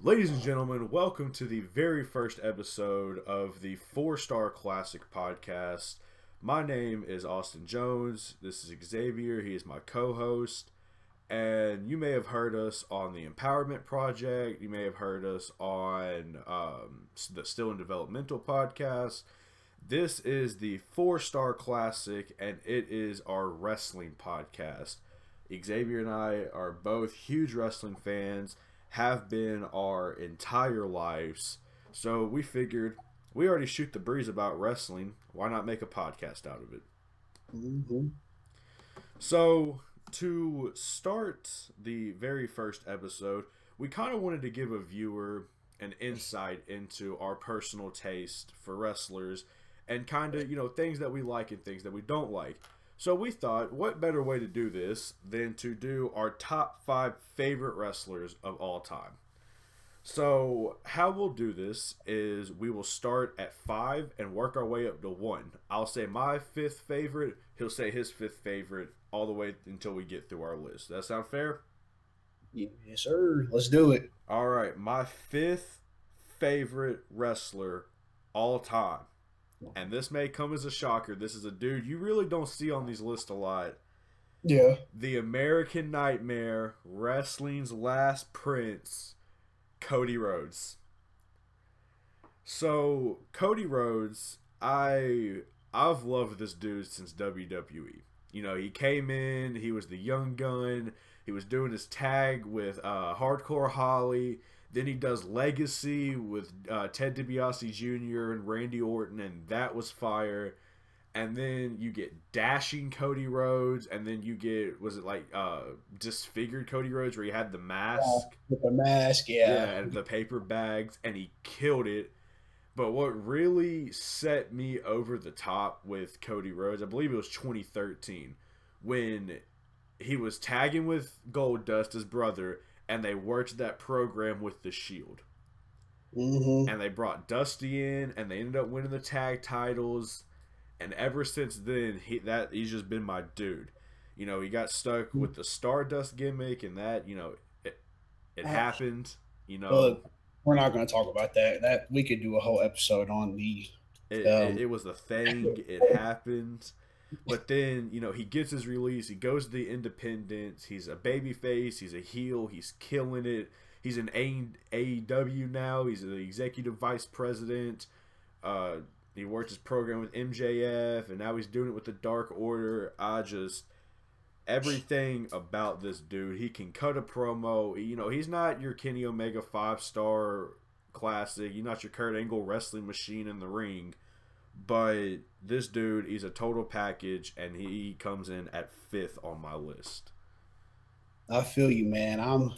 Ladies and gentlemen, welcome to the very first episode of the Four Star Classic podcast. My name is Austin Jones. This is Xavier. He is my co host. And you may have heard us on the Empowerment Project. You may have heard us on um, the Still in Developmental podcast. This is the Four Star Classic, and it is our wrestling podcast. Xavier and I are both huge wrestling fans have been our entire lives. So we figured we already shoot the breeze about wrestling. Why not make a podcast out of it? Mm-hmm. So to start the very first episode, we kind of wanted to give a viewer an insight into our personal taste for wrestlers and kind of, you know, things that we like and things that we don't like. So we thought, what better way to do this than to do our top five favorite wrestlers of all time? So, how we'll do this is we will start at five and work our way up to one. I'll say my fifth favorite, he'll say his fifth favorite, all the way until we get through our list. Does that sound fair? Yes, sir. Let's do it. All right. My fifth favorite wrestler all time and this may come as a shocker. This is a dude you really don't see on these lists a lot. Yeah. The American Nightmare, wrestling's last prince, Cody Rhodes. So Cody Rhodes, I I've loved this dude since WWE. You know, he came in, he was the young gun, he was doing his tag with uh, Hardcore Holly then he does Legacy with uh, Ted DiBiase Jr. and Randy Orton, and that was fire. And then you get dashing Cody Rhodes, and then you get was it like uh, disfigured Cody Rhodes where he had the mask, yeah, with the mask, yeah, yeah, and the paper bags, and he killed it. But what really set me over the top with Cody Rhodes, I believe it was 2013, when he was tagging with Goldust, his brother, and they worked that program with the Shield. Mm-hmm. And they brought Dusty in, and they ended up winning the tag titles. And ever since then, he that he's just been my dude. You know, he got stuck with the Stardust gimmick, and that you know, it it happened. You know, well, we're not going to talk about that. That we could do a whole episode on the. It, um, it, it was a thing. It happened. But then, you know, he gets his release. He goes to the Independence. He's a baby face. He's a heel. He's killing it. He's an AEW now. He's the executive vice president. Uh, he worked his program with MJF, and now he's doing it with the Dark Order. I just everything about this dude. He can cut a promo. You know, he's not your Kenny Omega five star classic. You're not your Kurt Angle wrestling machine in the ring but this dude, he's a total package, and he comes in at fifth on my list. I feel you, man. I'm,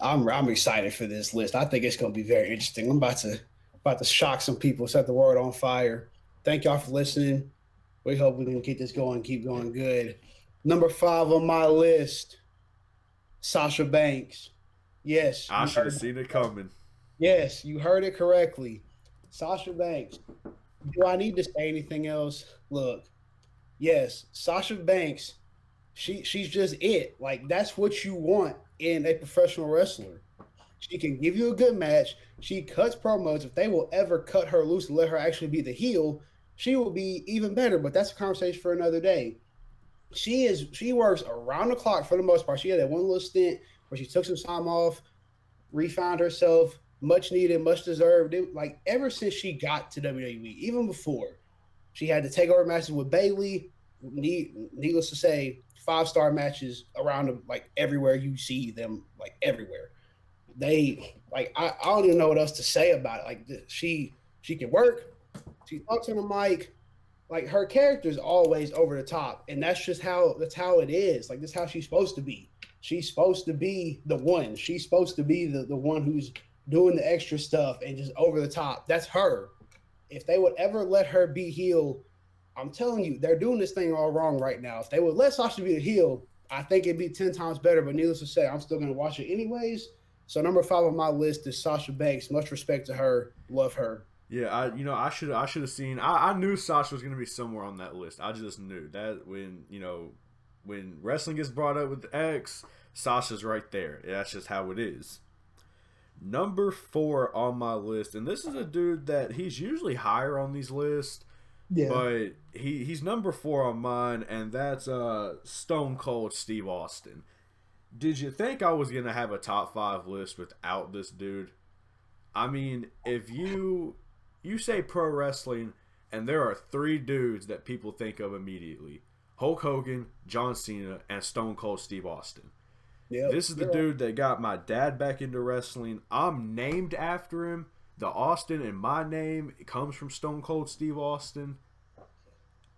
I'm, I'm excited for this list. I think it's going to be very interesting. I'm about to, about to shock some people, set the world on fire. Thank y'all for listening. We hope we can keep this going, keep going good. Number five on my list, Sasha Banks. Yes, I should have seen it coming. Yes, you heard it correctly. Sasha Banks, do I need to say anything else? Look, yes, Sasha Banks, she she's just it. Like that's what you want in a professional wrestler. She can give you a good match. She cuts promos. If they will ever cut her loose and let her actually be the heel, she will be even better. But that's a conversation for another day. She is she works around the clock for the most part. She had that one little stint where she took some time off, refound herself, much needed, much deserved. It, like ever since she got to WWE, even before, she had to take over matches with Bayley, Need, needless to say, five star matches around them, like everywhere you see them, like everywhere. They like I, I don't even know what else to say about it. Like she she can work, she talks on the mic. Like her character is always over the top, and that's just how that's how it is. Like that's how she's supposed to be. She's supposed to be the one. She's supposed to be the, the one who's doing the extra stuff and just over the top. That's her. If they would ever let her be heel, I'm telling you, they're doing this thing all wrong right now. If they would let Sasha be the heel, I think it'd be 10 times better. But needless to say, I'm still going to watch it anyways. So number five on my list is Sasha Banks. Much respect to her. Love her. Yeah, I you know I should I should have seen. I, I knew Sasha was going to be somewhere on that list. I just knew that when you know when wrestling gets brought up with X, Sasha's right there. That's just how it is. Number four on my list, and this is a dude that he's usually higher on these lists, Yeah. but he he's number four on mine, and that's uh Stone Cold Steve Austin. Did you think I was gonna have a top five list without this dude? I mean, if you you say pro wrestling, and there are three dudes that people think of immediately: Hulk Hogan, John Cena, and Stone Cold Steve Austin. Yep. This is the dude that got my dad back into wrestling. I'm named after him. The Austin in my name comes from Stone Cold Steve Austin.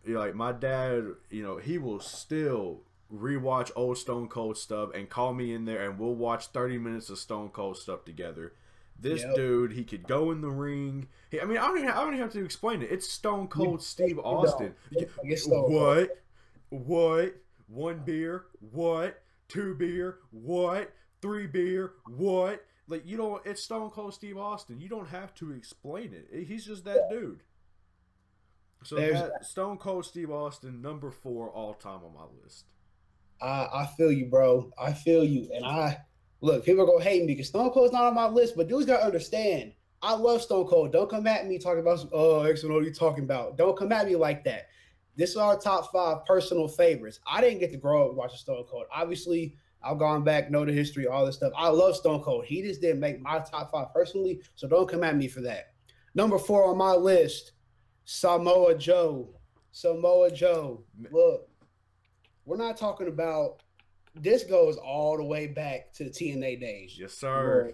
You know, like my dad, you know, he will still rewatch old Stone Cold stuff and call me in there and we'll watch 30 minutes of Stone Cold stuff together. This Yep. dude, he could go in the ring. He, I mean, I don't, even, I don't even have to explain it. It's Stone Cold Steve Austin. don't. It's Stone Cold. What? What? One beer? What? Two beer? What? Three beer? What? Like you know, it's Stone Cold Steve Austin. You don't have to explain it. He's just that dude. So that Stone Cold Steve Austin, number four all time on my list. I, I feel you, bro. I feel you. And I look, people are gonna hate me because Stone Cold's not on my list, but dudes gotta understand. I love Stone Cold. Don't come at me talking about some, oh X and what are you talking about? Don't come at me like that. This is our top five personal favorites. I didn't get to grow up watching Stone Cold. Obviously, I've gone back, know the history, all this stuff. I love Stone Cold. He just didn't make my top five personally, so don't come at me for that. Number four on my list, Samoa Joe. Samoa Joe. Look, we're not talking about this goes all the way back to the TNA days. Yes, sir.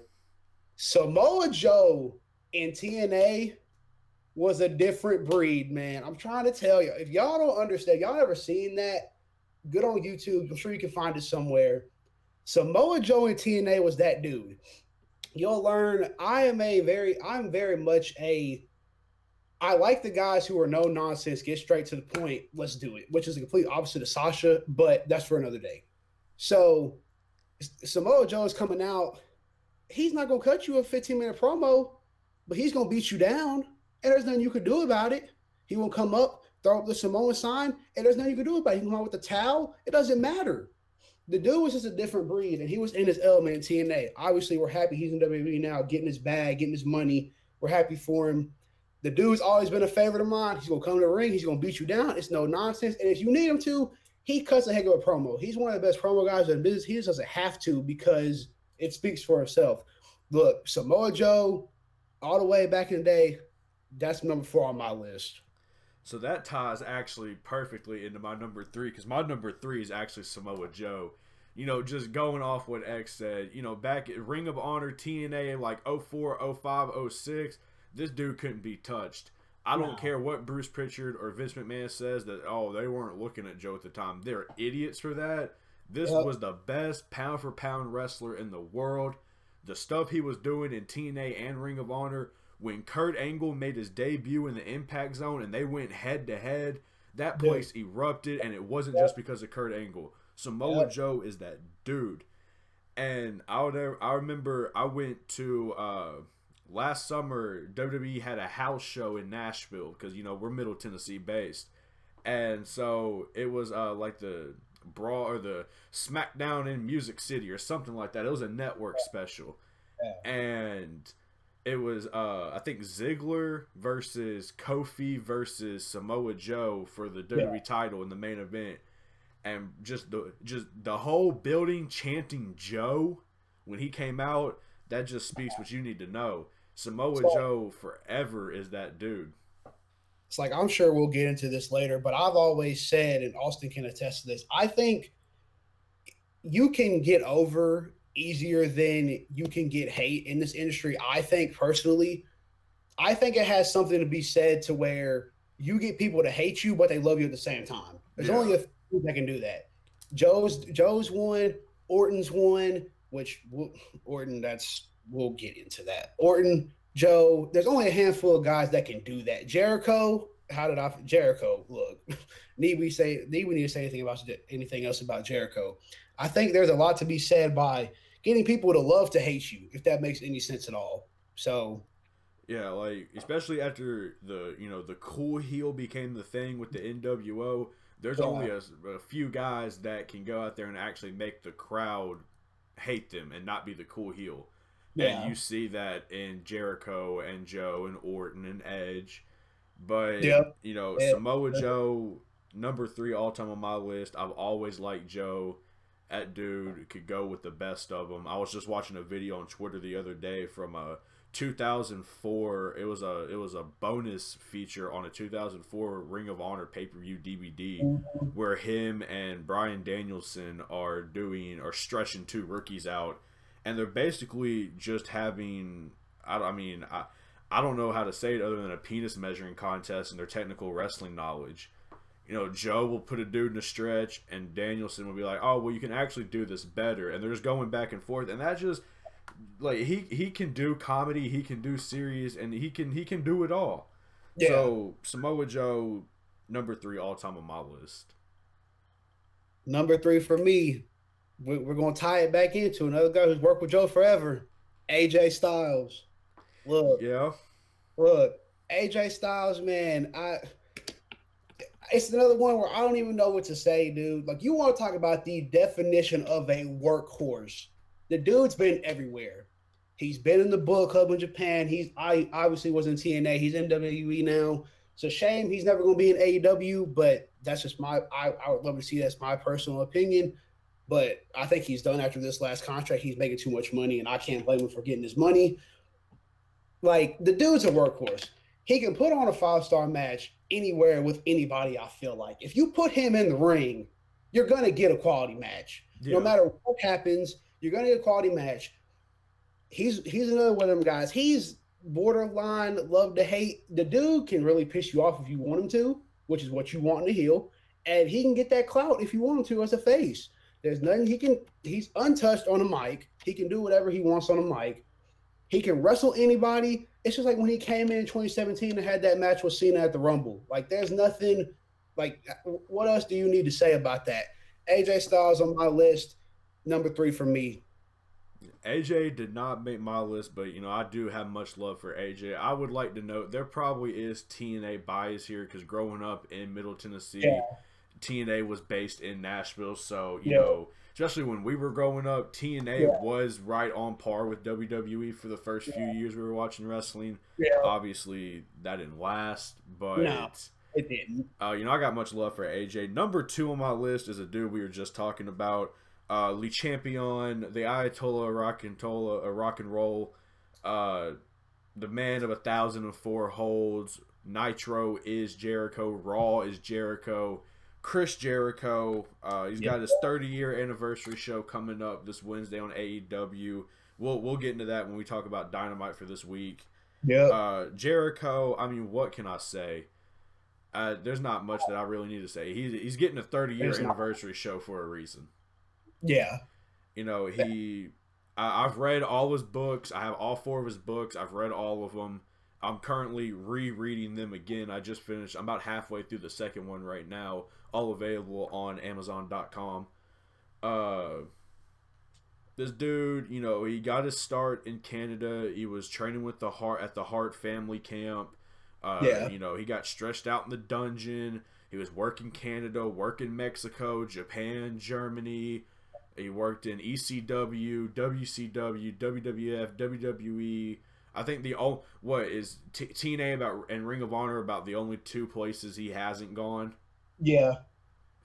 Samoa Joe in TNA was a different breed, man. I'm trying to tell you. If y'all don't understand, y'all ever seen that? Good on YouTube. I'm sure you can find it somewhere. Samoa Joe and TNA was that dude. You'll learn I am a very, I'm very much a I like the guys who are no nonsense, get straight to the point, let's do it, which is the complete opposite of Sasha, but that's for another day. So Samoa Joe is coming out. He's not gonna cut you a 15 minute promo, but he's gonna beat you down, and there's nothing you can do about it. He will come up, throw up the Samoan sign, and there's nothing you can do about it. He can come out with the towel, it doesn't matter. The dude was just a different breed, and he was in his element in TNA. Obviously, we're happy he's in WWE now, getting his bag, getting his money. We're happy for him. The dude's always been a favorite of mine. He's gonna come to the ring. He's gonna beat you down. It's no nonsense. And if you need him to, he cuts a heck of a promo. He's one of the best promo guys in business. He just doesn't have to because it speaks for himself. Look, Samoa Joe, all the way back in the day, that's number four on my list. So that ties actually perfectly into my number three because my number three is actually Samoa Joe. You know, just going off what X said, you know, back at Ring of Honor TNA like 04, 05, 06, this dude couldn't be touched. I don't No. care what Bruce Pritchard or Vince McMahon says that, oh, they weren't looking at Joe at the time. They're idiots for that. This Yep. was the best pound for pound wrestler in the world. The stuff he was doing in TNA and Ring of Honor when Kurt Angle made his debut in the Impact Zone and they went head to head, that Dude. place erupted, and it wasn't Yep. just because of Kurt Angle. Samoa Yep. Joe is that dude. And I would I remember I went to uh, last summer. WWE had a house show in Nashville because you know we're Middle Tennessee based, and so it was uh, like the Brawl or the SmackDown in Music City or something like that. It was a network special, and it was uh I think Ziggler versus Kofi versus Samoa Joe for the WWE title in the main event, and just the just the whole building chanting Joe when he came out. That just speaks what you need to know. Samoa So- Joe forever is that dude. It's like I'm sure we'll get into this later, but I've always said, and Austin can attest to this. I think you can get over easier than you can get hate in this industry. I think personally, I think it has something to be said to where you get people to hate you, but they love you at the same time. There's Yeah. only a few that can do that. Joe's Joe's one, Orton's one, which we'll, Orton. That's we'll get into that. Orton, Joe. There's only a handful of guys that can do that. Jericho. How did I? Jericho. Look, need we say? Need we need to say anything about anything else about Jericho? I think there's a lot to be said by getting people to love to hate you, if that makes any sense at all. So Yeah, like especially after the you know the cool heel became the thing with the NWO. There's Yeah. only a, a few guys that can go out there and actually make the crowd hate them and not be the cool heel. Yeah. And you see that in Jericho and Joe and Orton and Edge. But you know. Samoa Joe, number three all time on my list. I've always liked Joe. That dude could go with the best of them. I was just watching a video on Twitter the other day from a 2004. It was a it was a bonus feature on a 2004 Ring of Honor pay per view DVD where him and Bryan Danielson are doing or stretching two rookies out, and they're basically just having. I, I mean I. I don't know how to say it other than a penis measuring contest and their technical wrestling knowledge. You know, Joe will put a dude in a stretch, and Danielson will be like, "Oh, well, you can actually do this better," and they're just going back and forth, and that just like he he can do comedy, he can do serious, and he can he can do it all. Yeah. So Samoa Joe, number three all time on my list. Number three for me, we're going to tie it back into another guy who's worked with Joe forever, AJ Styles. Look, yeah, look, AJ Styles, man, I. It's another one where I don't even know what to say, dude. Like, you want to talk about the definition of a workhorse the dude's been everywhere. He's been in the Bullet Club in Japan. He's I obviously was in TNA. He's in WWE now. It's a shame he's never going to be in AEW, but that's just my. I, I would love to see that's my personal opinion. But I think he's done after this last contract. He's making too much money, and I can't blame him for getting his money. Like the dude's a workhorse. He can put on a five star match anywhere with anybody. I feel like if you put him in the ring, you're gonna get a quality match. Yeah. No matter what happens, you're gonna get a quality match. He's he's another one of them guys. He's borderline love to hate. The dude can really piss you off if you want him to, which is what you want to heal. And he can get that clout if you want him to as a face. There's nothing he can. He's untouched on a mic. He can do whatever he wants on a mic. He can wrestle anybody. It's just like when he came in 2017 and had that match with Cena at the Rumble. Like, there's nothing. Like, what else do you need to say about that? AJ Styles on my list number three for me. AJ did not make my list, but you know I do have much love for AJ. I would like to note there probably is TNA bias here because growing up in Middle Tennessee, yeah. TNA was based in Nashville, so you yeah. know especially when we were growing up, TNA yeah. was right on par with WWE for the first few years we were watching wrestling. Obviously, that didn't last, but. No. It didn't. Uh, you know, I got much love for AJ. Number two on my list is a dude we were just talking about uh, Le Champion, the Ayatollah Rock and Tola, uh, Rock and Roll, uh, the Man of a Thousand and Four Holds, Nitro is Jericho, Raw is Jericho, Chris Jericho. Uh, he's got his 30 year anniversary show coming up this Wednesday on AEW. We'll we'll get into that when we talk about Dynamite for this week. Yeah. Uh, Jericho. I mean, what can I say? Uh, there's not much that I really need to say. He's he's getting a 30 year anniversary show for a reason. Yeah. You know, he. I, I've read all his books. I have all four of his books. I've read all of them. I'm currently rereading them again. I just finished. I'm about halfway through the second one right now. All available on Amazon.com. Uh, this dude, you know, he got his start in Canada. He was training with the Hart at the Hart family camp. Uh, yeah. You know, he got stretched out in the dungeon. He was working Canada, working Mexico, Japan, Germany, he worked in ECW, WCW, WWF, WWE. I think the oh what is T- TNA about and Ring of Honor about the only two places he hasn't gone. Yeah.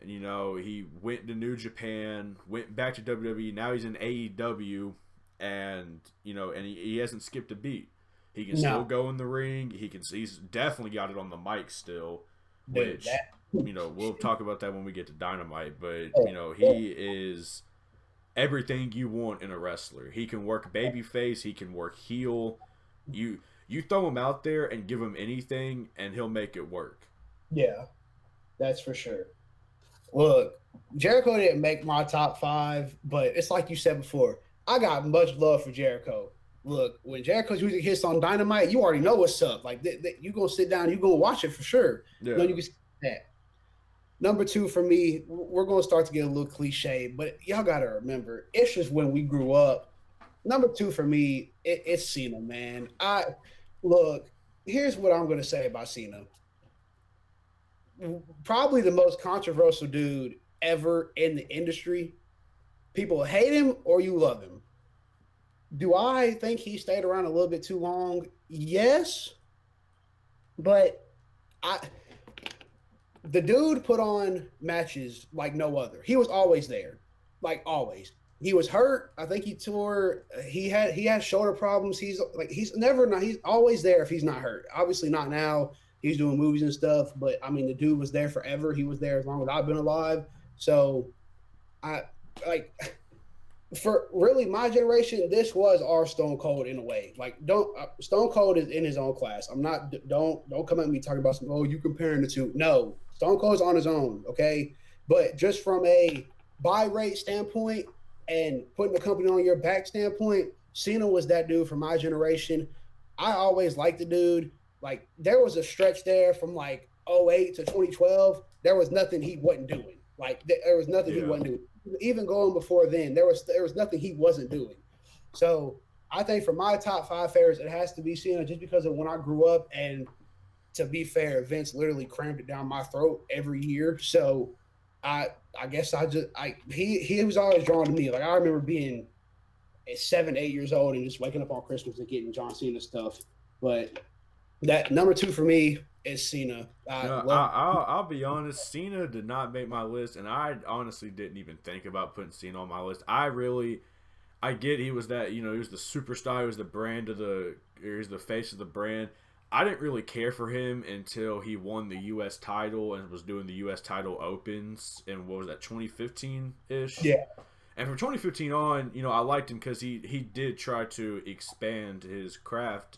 And you know he went to New Japan, went back to WWE. Now he's in AEW, and you know, and he, he hasn't skipped a beat. He can no. still go in the ring. He can. He's definitely got it on the mic still, Dude, which that... you know we'll talk about that when we get to Dynamite. But oh, you know he is everything you want in a wrestler. He can work babyface, he can work heel. You you throw him out there and give him anything and he'll make it work. Yeah. That's for sure. Look, Jericho didn't make my top 5, but it's like you said before. I got much love for Jericho. Look, when Jericho's using hits on Dynamite, you already know what's up. Like th- th- you gonna sit down, you gonna watch it for sure. Yeah. You, you can that. Number two for me, we're going to start to get a little cliche, but y'all got to remember, it's just when we grew up. Number two for me, it, it's Cena, man. I look. Here's what I'm going to say about Cena. Probably the most controversial dude ever in the industry. People hate him or you love him. do I think he stayed around a little bit too long? Yes. But I the dude put on matches like no other. He was always there. Like always. He was hurt. I think he tore he had he has shoulder problems. He's like he's never not he's always there if he's not hurt. Obviously not now. He's doing movies and stuff, but I mean the dude was there forever. He was there as long as I've been alive. So I like for really my generation, this was our Stone Cold in a way. Like, don't uh, Stone Cold is in his own class. I'm not. Don't don't come at me talking about some. Oh, you comparing the two? No, Stone Cold's on his own. Okay, but just from a buy rate standpoint and putting the company on your back standpoint, Cena was that dude for my generation. I always liked the dude. Like, there was a stretch there from like 08 to 2012. There was nothing he wasn't doing. Like, there was nothing yeah. he wasn't doing even going before then, there was there was nothing he wasn't doing. So I think for my top five favorites, it has to be Cena just because of when I grew up. And to be fair, Vince literally crammed it down my throat every year. So I I guess I just I he he was always drawn to me. Like I remember being seven, eight years old and just waking up on Christmas and getting John Cena stuff. But that number two for me is Cena. I no, I, will be honest. Cena did not make my list, and I honestly didn't even think about putting Cena on my list. I really, I get he was that you know he was the superstar, he was the brand of the, he was the face of the brand. I didn't really care for him until he won the U.S. title and was doing the U.S. title opens in what was that 2015 ish. Yeah. And from 2015 on, you know, I liked him because he he did try to expand his craft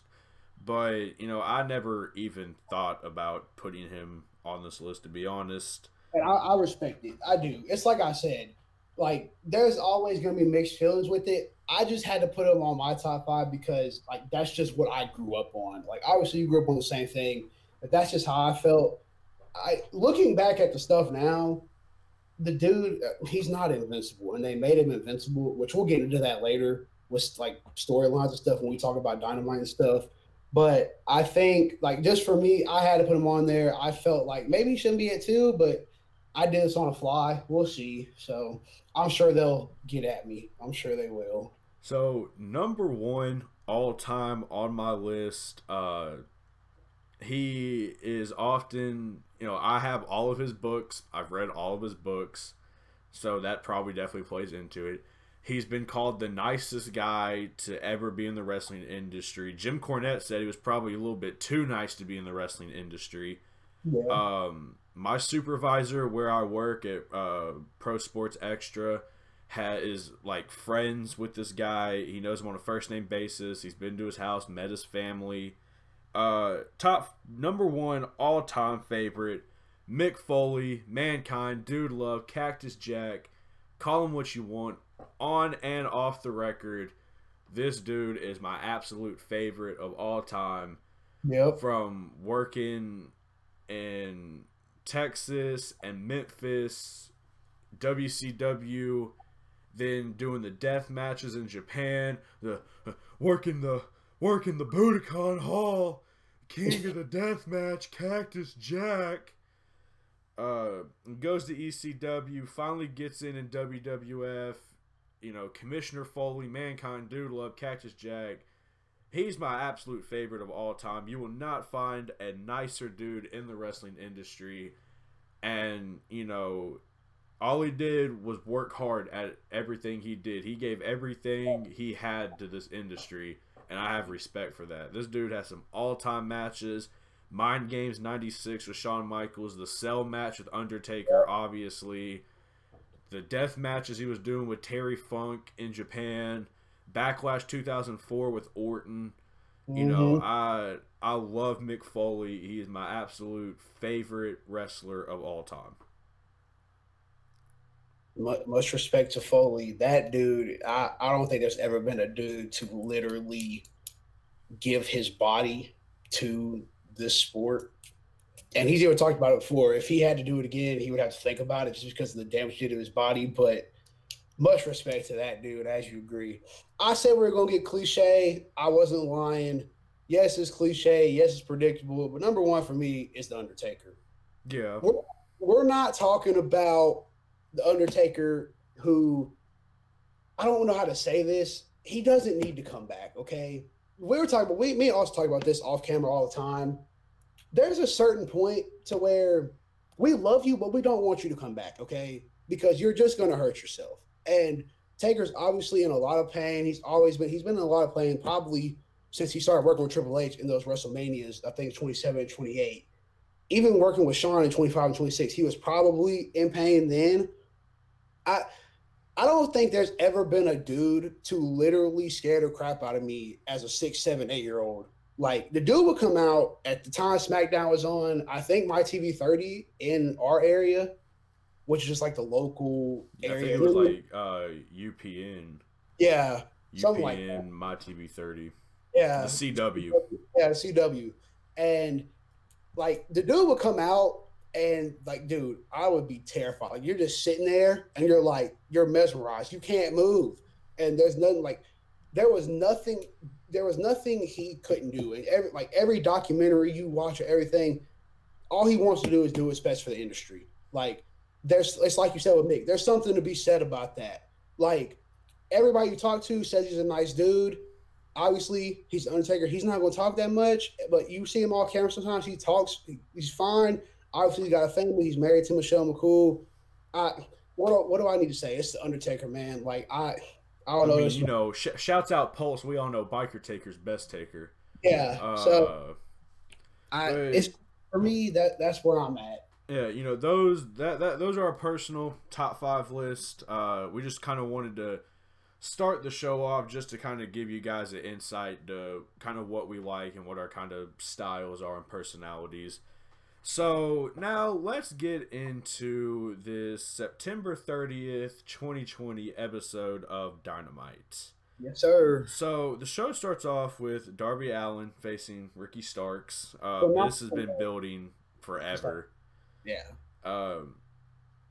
but you know, I never even thought about putting him on this list. To be honest, and I, I respect it. I do. It's like I said, like there's always going to be mixed feelings with it. I just had to put him on my top five because like that's just what I grew up on. Like obviously you grew up on the same thing, but that's just how I felt. I looking back at the stuff now, the dude uh, he's not invincible, and they made him invincible, which we'll get into that later with like storylines and stuff when we talk about dynamite and stuff. But I think, like, just for me, I had to put him on there. I felt like maybe he shouldn't be at two, but I did this on a fly. We'll see. So I'm sure they'll get at me. I'm sure they will. So number one all time on my list, uh, he is often, you know, I have all of his books. I've read all of his books, so that probably definitely plays into it. He's been called the nicest guy to ever be in the wrestling industry. Jim Cornette said he was probably a little bit too nice to be in the wrestling industry. Yeah. Um, my supervisor, where I work at uh, Pro Sports Extra, ha- is like friends with this guy. He knows him on a first name basis. He's been to his house, met his family. Uh, top number one all time favorite, Mick Foley, Mankind, Dude Love, Cactus Jack. Call him what you want on and off the record, this dude is my absolute favorite of all time. Yep. From working in Texas and Memphis, WCW, then doing the death matches in Japan, the uh, working the working the Budokan Hall, King of the Death Match, Cactus Jack. Uh, goes to ECW, finally gets in in WWF, you know, Commissioner Foley, Mankind, Dude Love, Cactus Jack. He's my absolute favorite of all time. You will not find a nicer dude in the wrestling industry. And, you know, all he did was work hard at everything he did. He gave everything he had to this industry. And I have respect for that. This dude has some all time matches. Mind Games 96 with Shawn Michaels. The Cell match with Undertaker, obviously the death matches he was doing with Terry Funk in Japan, Backlash 2004 with Orton. You mm-hmm. know, I I love Mick Foley. He is my absolute favorite wrestler of all time. Much respect to Foley. That dude, I, I don't think there's ever been a dude to literally give his body to this sport and he's even talked about it before. If he had to do it again, he would have to think about it just because of the damage did to his body. But much respect to that dude, as you agree. I said we are gonna get cliche. I wasn't lying. Yes, it's cliche. Yes, it's predictable. But number one for me is the Undertaker. Yeah, we're, we're not talking about the Undertaker who I don't know how to say this. he doesn't need to come back. Okay, we were talking about we me and also talk about this off camera all the time. There's a certain point to where we love you, but we don't want you to come back. Okay, because you're just to hurt yourself. And Taker's obviously in a lot of pain. He's always been he's been in a lot of pain probably since he started working with Triple H in those WrestleManias. I think 27 and 28. Even working with Shawn in 25 and 26, he was probably in pain then. I I don't think there's ever been a dude to literally scare the crap out of me as a six, seven, eight year old. Like the dude would come out at the time SmackDown was on, I think my TV 30 in our area, which is just like the local area. I think it was like uh, UPN. Yeah. UPN, Something like that. my TV 30. Yeah. The CW. Yeah, the CW. And like the dude would come out and like, dude, I would be terrified. Like you're just sitting there and you're like, you're mesmerized. You can't move. And there's nothing like there was nothing there was nothing he couldn't do. And every like every documentary you watch or everything, all he wants to do is do his best for the industry. Like there's it's like you said with Mick, there's something to be said about that. Like everybody you talk to says he's a nice dude. Obviously, he's Undertaker. He's not going to talk that much, but you see him all camera sometimes. He talks. He's fine. Obviously, he's got a family. He's married to Michelle McCool. I what do, what do I need to say? It's the Undertaker, man. Like I, I don't I know. mean, you know, sh- shouts out Pulse. We all know Biker Taker's best taker. yeah. Uh, so I, Hey. it's for me that that's where I'm at. Yeah, you know those that, that those are our personal top five list. Uh, we just kind of wanted to start the show off just to kind of give you guys an insight to kind of what we like and what our kind of styles are and personalities. So now let's get into this September thirtieth, twenty twenty episode of Dynamite. Yes, sir. So the show starts off with Darby Allin facing Ricky Starks. Uh, not- this has been building forever. Yeah. Um,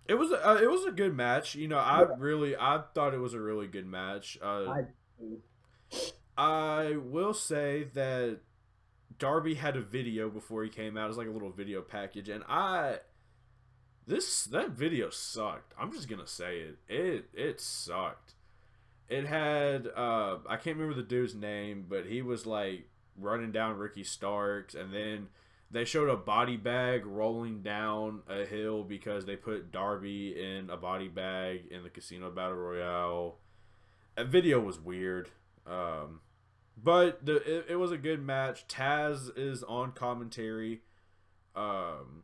it was a, uh, it was a good match. You know, I Yeah. really I thought it was a really good match. Uh, I- I will say that Darby had a video before he came out. It was like a little video package, and I this that video sucked. I'm just gonna say it. It it sucked. It had uh I can't remember the dude's name, but he was like running down Ricky Starks, and then they showed a body bag rolling down a hill because they put Darby in a body bag in the Casino Battle Royale. That video was weird. Um, but the it, it was a good match. Taz is on commentary. Um,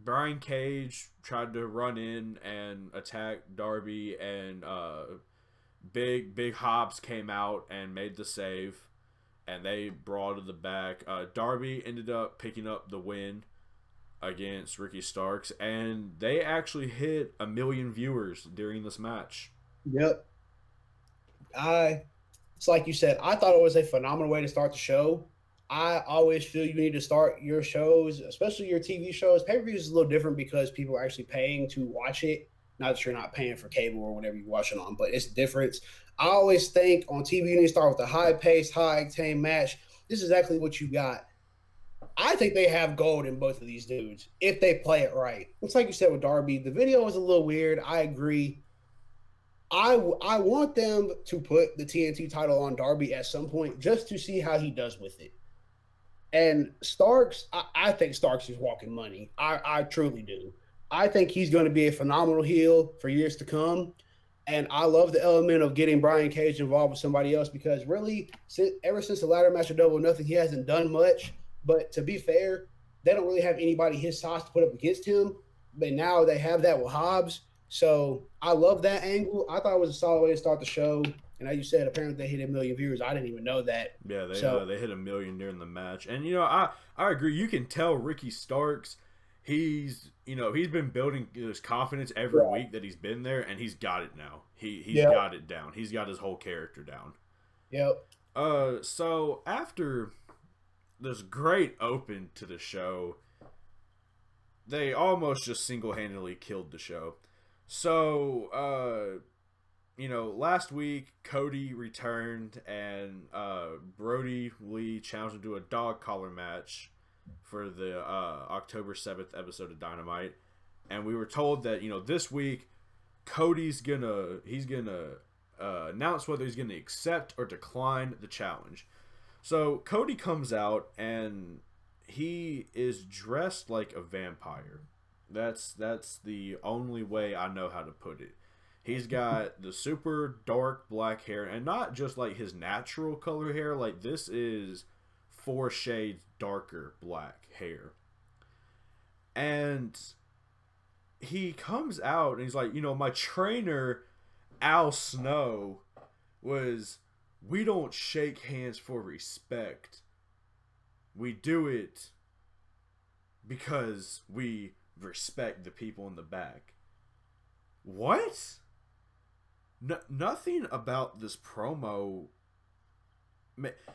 Brian Cage tried to run in and attack Darby, and uh, Big Big Hobbs came out and made the save, and they brought to the back. Uh, Darby ended up picking up the win against Ricky Starks, and they actually hit a million viewers during this match. Yep. I, it's like you said, I thought it was a phenomenal way to start the show. I always feel you need to start your shows, especially your TV shows. Pay per views is a little different because people are actually paying to watch it. Not that you're not paying for cable or whatever you're watching on, but it's different. I always think on TV you need to start with a high paced, high octane match. This is exactly what you got. I think they have gold in both of these dudes if they play it right. It's like you said with Darby. The video was a little weird. I agree. I I want them to put the TNT title on Darby at some point just to see how he does with it. And Starks, I, I think Starks is walking money. I, I truly do. I think he's going to be a phenomenal heel for years to come. And I love the element of getting Brian Cage involved with somebody else because really, since, ever since the ladder match Double Nothing, he hasn't done much. But to be fair, they don't really have anybody his size to put up against him. But now they have that with Hobbs. So I love that angle. I thought it was a solid way to start the show. And as you said, apparently they hit a million viewers. I didn't even know that. Yeah, they So- uh, they hit a million during the match, and you know I I agree. You can tell Ricky Starks, he's you know he's been building his confidence every Yeah. week that he's been there, and he's got it now. He he's Yeah. got it down. He's got his whole character down. Yep. Uh, so after this great open to the show, they almost just single handedly killed the show. So, uh, you know, last week Cody returned and uh, Brodie Lee challenged him to a dog collar match for the uh, October 7th episode of Dynamite. And we were told that, you know, this week Cody's gonna he's gonna uh, announce whether he's to accept or decline the challenge. So Cody comes out and he is dressed like a vampire. That's that's the only way I know how to put it. He's got the super dark black hair and not just like his natural color hair, like this is four shades darker black hair. And he comes out and he's like, you know, my trainer Al Snow was we don't shake hands for respect. We do it because we respect the people in the back. What? No, nothing about this promo.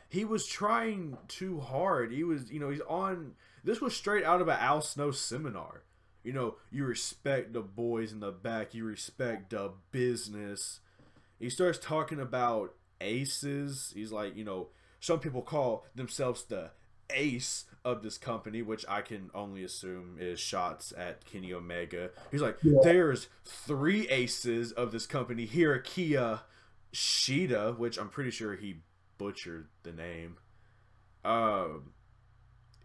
He was trying too hard. He was, you know, he's on. This was straight out of an Al Snow seminar. You know, you respect the boys in the back. You respect the business. He starts talking about aces. He's like, you know, some people call themselves the ace of this company, which I can only assume is shots at Kenny Omega. He's like, yeah. there's three aces of this company. here: Hirakiya Shida, which I'm pretty sure he butchered the name. Um,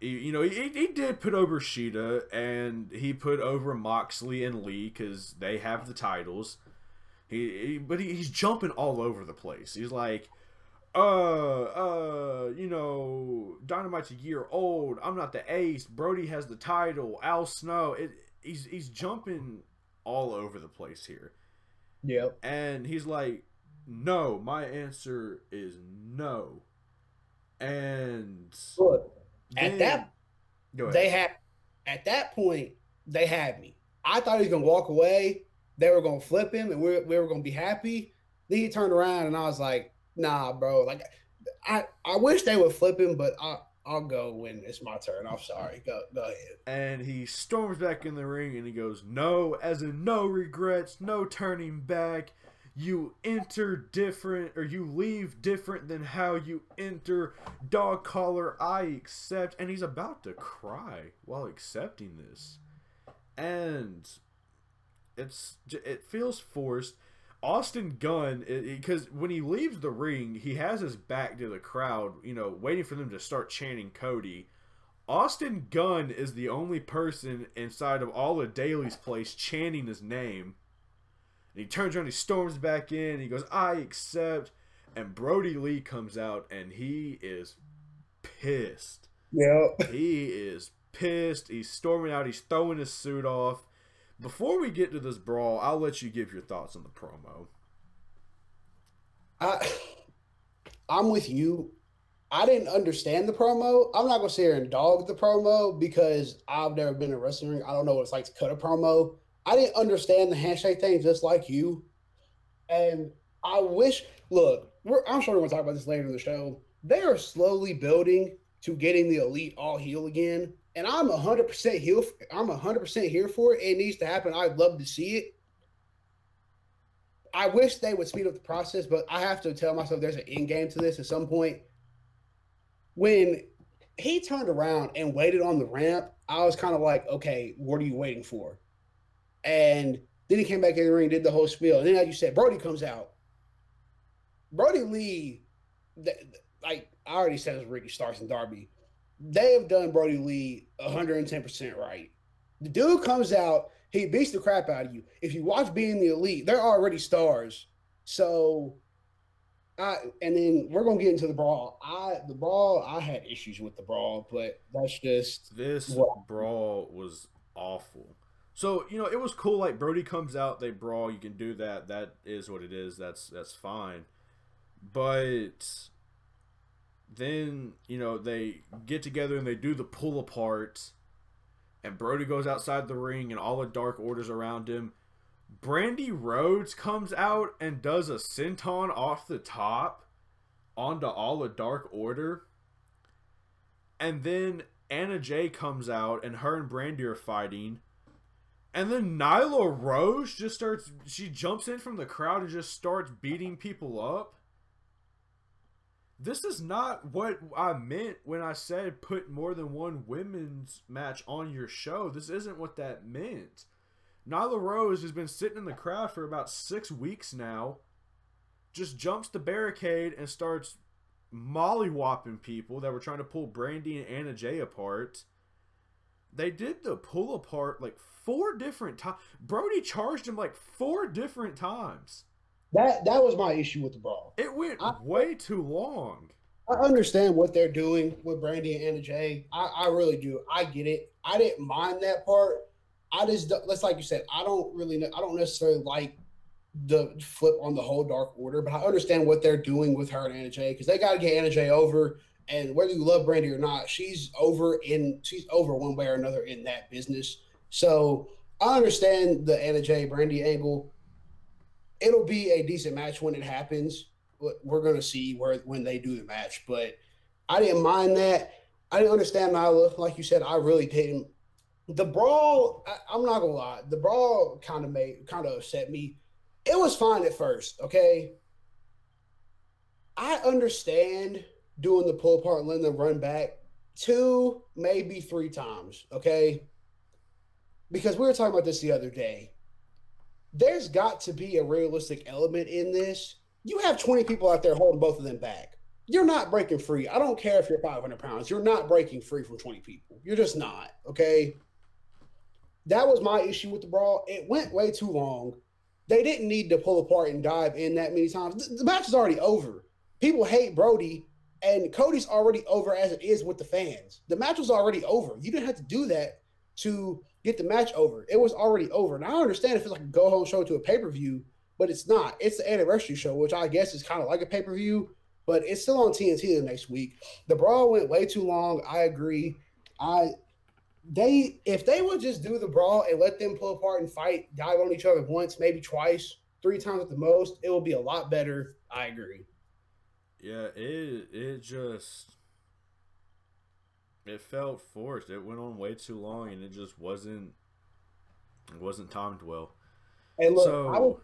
he, you know, he, he did put over Shida, and he put over Moxley and Lee because they have the titles. He, he but he, he's jumping all over the place. He's like, uh, uh, you know, Dynamite's a year old. I'm not the ace. Brodie has the title. Al Snow. It, he's he's jumping all over the place here. Yep. And he's like, no. My answer is no. And look, at that, they had at that point they had me. I thought he was gonna walk away. They were gonna flip him, and we we were gonna be happy. Then he turned around, and I was like, nah, bro. Like, I I wish they would flip him, but I. I'll go when it's my turn. I'm sorry. Go go ahead. And he storms back in the ring and he goes, No, as in no regrets, no turning back. You enter different or you leave different than how you enter. Dog collar, I accept. And he's about to cry while accepting this. And it's it feels forced Austin Gunn, because when he leaves the ring, he has his back to the crowd, you know, waiting for them to start chanting Cody. Austin Gunn is the only person inside of all of Daily's Place chanting his name. And he turns around, he storms back in, he goes, I accept. And Brodie Lee comes out and he is pissed. Yeah. he is pissed. He's storming out, he's throwing his suit off. Before we get to this brawl, I'll let you give your thoughts on the promo. I, I'm with you. I didn't understand the promo. I'm not gonna sit here and dog the promo because I've never been in a wrestling ring. I don't know what it's like to cut a promo. I didn't understand the handshake thing just like you. And I wish, look, I'm sure we're gonna talk about this later in the show. They are slowly building to getting the elite all heel again and I'm hundred percent here. I'm hundred percent here for it. It needs to happen. I'd love to see it. I wish they would speed up the process, but I have to tell myself there's an end game to this at some point. When he turned around and waited on the ramp, I was kind of like, okay, what are you waiting for? And then he came back in the ring, did the whole spiel, and then as you said, Brodie comes out. Brodie Lee, like I already said, it was Ricky Starks and Darby they have done Brodie Lee 110% right. The dude comes out, he beats the crap out of you. If you watch Being the Elite, they're already stars. So, I and then we're gonna get into the brawl. I the brawl, I had issues with the brawl, but that's just this what, brawl was awful. So you know it was cool. Like Brodie comes out, they brawl. You can do that. That is what it is. That's that's fine. But then you know they get together and they do the pull apart and Brodie goes outside the ring and all the dark orders around him. Brandi Rhodes comes out and does a senton off the top onto all the dark order. And then Anna Jay comes out and her and Brandi are fighting. And then Nyla Rose just starts she jumps in from the crowd and just starts beating people up this is not what I meant when I said put more than one women's match on your show. This isn't what that meant. Nyla Rose has been sitting in the crowd for about six weeks now, just jumps the barricade and starts mollywhopping people that were trying to pull Brandi and Anna Jay apart. They did the pull apart like four different times. Brodie charged him like four different times. That that was my issue with the brawl. It went I, way too long. I understand what they're doing with Brandi and Anna Jay. I, I really do. I get it. I didn't mind that part. I just that's like you said. I don't really. I don't necessarily like the flip on the whole Dark Order, but I understand what they're doing with her and Anna Jay because they got to get Anna Jay over. And whether you love Brandi or not, she's over in she's over one way or another in that business. So I understand the Anna Jay Brandi angle. It'll be a decent match when it happens. We're gonna see where when they do the match, but I didn't mind that. I didn't understand Nyla, like you said. I really didn't. The brawl, I, I'm not gonna lie, the brawl kind of made kind of upset me it was fine at first, okay? I understand doing the pull apart and letting them run back two, maybe three times, okay? Because we were talking about this the other day. There's got to be a realistic element in this. You have 20 people out there holding both of them back. You're not breaking free. I don't care if you're 500 pounds. You're not breaking free from 20 people. You're just not, okay? That was my issue with the brawl. It went way too long they didn't need to pull apart and dive in that many times. The, the match is already over. People hate Brodie, and Cody's already over as it is with the fans. The match was already over. You didn't have to do that to get the match over. It was already over. And I understand if it's like a go home show to a pay per view, but it's not. It's the anniversary show, which I guess is kind of like a pay per view, but it's still on TNT the next week. The brawl went way too long. I agree. I they if they would just do the brawl and let them pull apart and fight, dive on each other once, maybe twice, three times at the most, it will be a lot better. I agree. Yeah, it it just it felt forced. It went on way too long, and it just wasn't it wasn't timed well. Hey, look, so, I will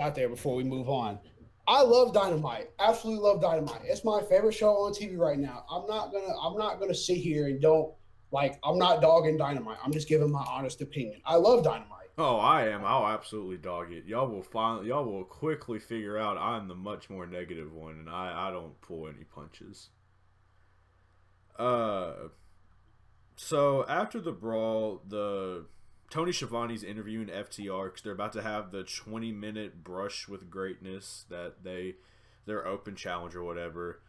out there before we move on. I love Dynamite. Absolutely love Dynamite. It's my favorite show on TV right now. I'm not gonna I'm not gonna sit here and don't like I'm not dogging Dynamite. I'm just giving my honest opinion. I love Dynamite. Oh, I am. I'll absolutely dog it. Y'all will find. Y'all will quickly figure out I'm the much more negative one, and I I don't pull any punches. Uh, so after the brawl, the Tony Schiavone's interviewing FTR because they're about to have the 20 minute brush with greatness that they their open challenge or whatever.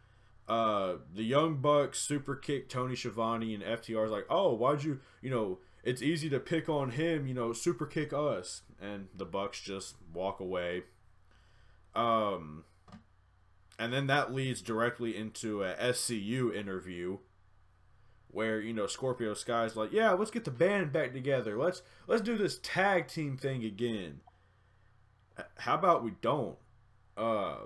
Uh, the Young Bucks super kick Tony Schiavone and FTR is like, oh, why'd you, you know, it's easy to pick on him, you know, super kick us, and the Bucks just walk away. Um, and then that leads directly into a SCU interview where you know Scorpio Sky's like, yeah, let's get the band back together. Let's let's do this tag team thing again. How about we don't? Uh,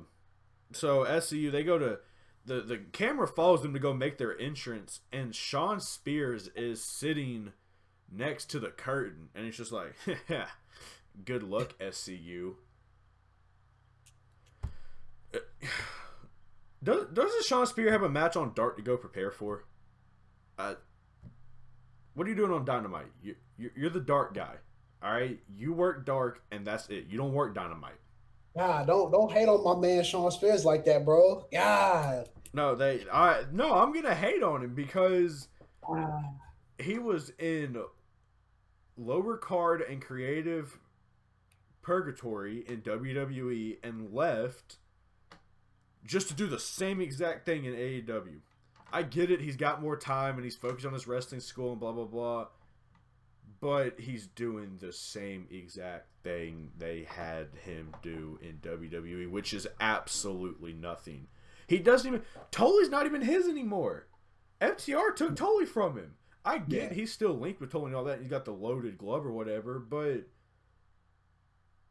so SCU they go to the the camera follows them to go make their entrance, and Shawn Spears is sitting next to the curtain, and it's just like, good luck, SCU. Does doesn't Shawn Spear have a match on Dark to go prepare for? Uh, what are you doing on Dynamite? You, you you're the Dark guy, all right. You work Dark, and that's it. You don't work Dynamite. Nah, don't don't hate on my man Shawn Spears like that, bro. Yeah. No, they I no, I'm gonna hate on him because he was in lower card and creative purgatory in WWE and left just to do the same exact thing in AEW. I get it, he's got more time and he's focused on his wrestling school and blah blah blah but he's doing the same exact thing they had him do in WWE, which is absolutely nothing. He doesn't even. Tully's not even his anymore. FTR took Tully from him. I get yeah. he's still linked with Tully and all that. He's got the loaded glove or whatever, but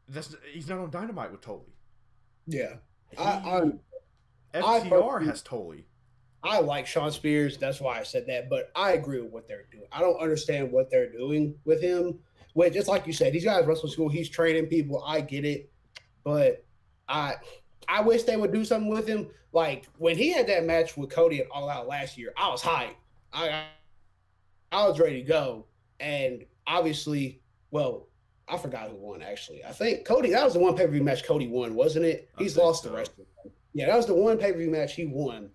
that's he's not on Dynamite with Tully. Yeah, he, I, I, FTR I has Tully. I like Shawn Spears. That's why I said that. But I agree with what they're doing. I don't understand what they're doing with him. Which, just like you said, these guys wrestling school. He's training people. I get it, but I I wish they would do something with him. Like when he had that match with Cody at All Out last year, I was hyped. I I was ready to go, and obviously, well, I forgot who won actually. I think Cody. That was the one pay per view match Cody won, wasn't it? He's lost so. the rest of them. Yeah, that was the one pay per view match he won.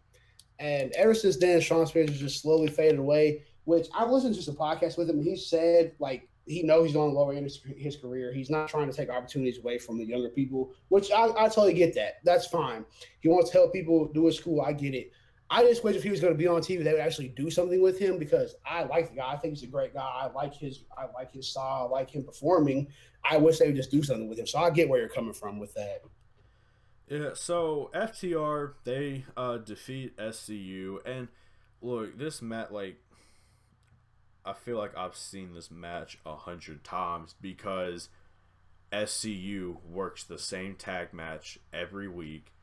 And ever since then, Shawn Spears has just slowly faded away. Which I've listened to some podcasts with him. He said like he knows he's on the lower end of his career. He's not trying to take opportunities away from the younger people, which I, I totally get that. That's fine. He wants to help people do his school. I get it. I just wish if he was going to be on TV, they would actually do something with him because I like the guy. I think he's a great guy. I like his I like his style. I like him performing. I wish they would just do something with him. So I get where you're coming from with that. Yeah. So FTR they uh, defeat SCU and look this match like I feel like I've seen this match a hundred times because SCU works the same tag match every week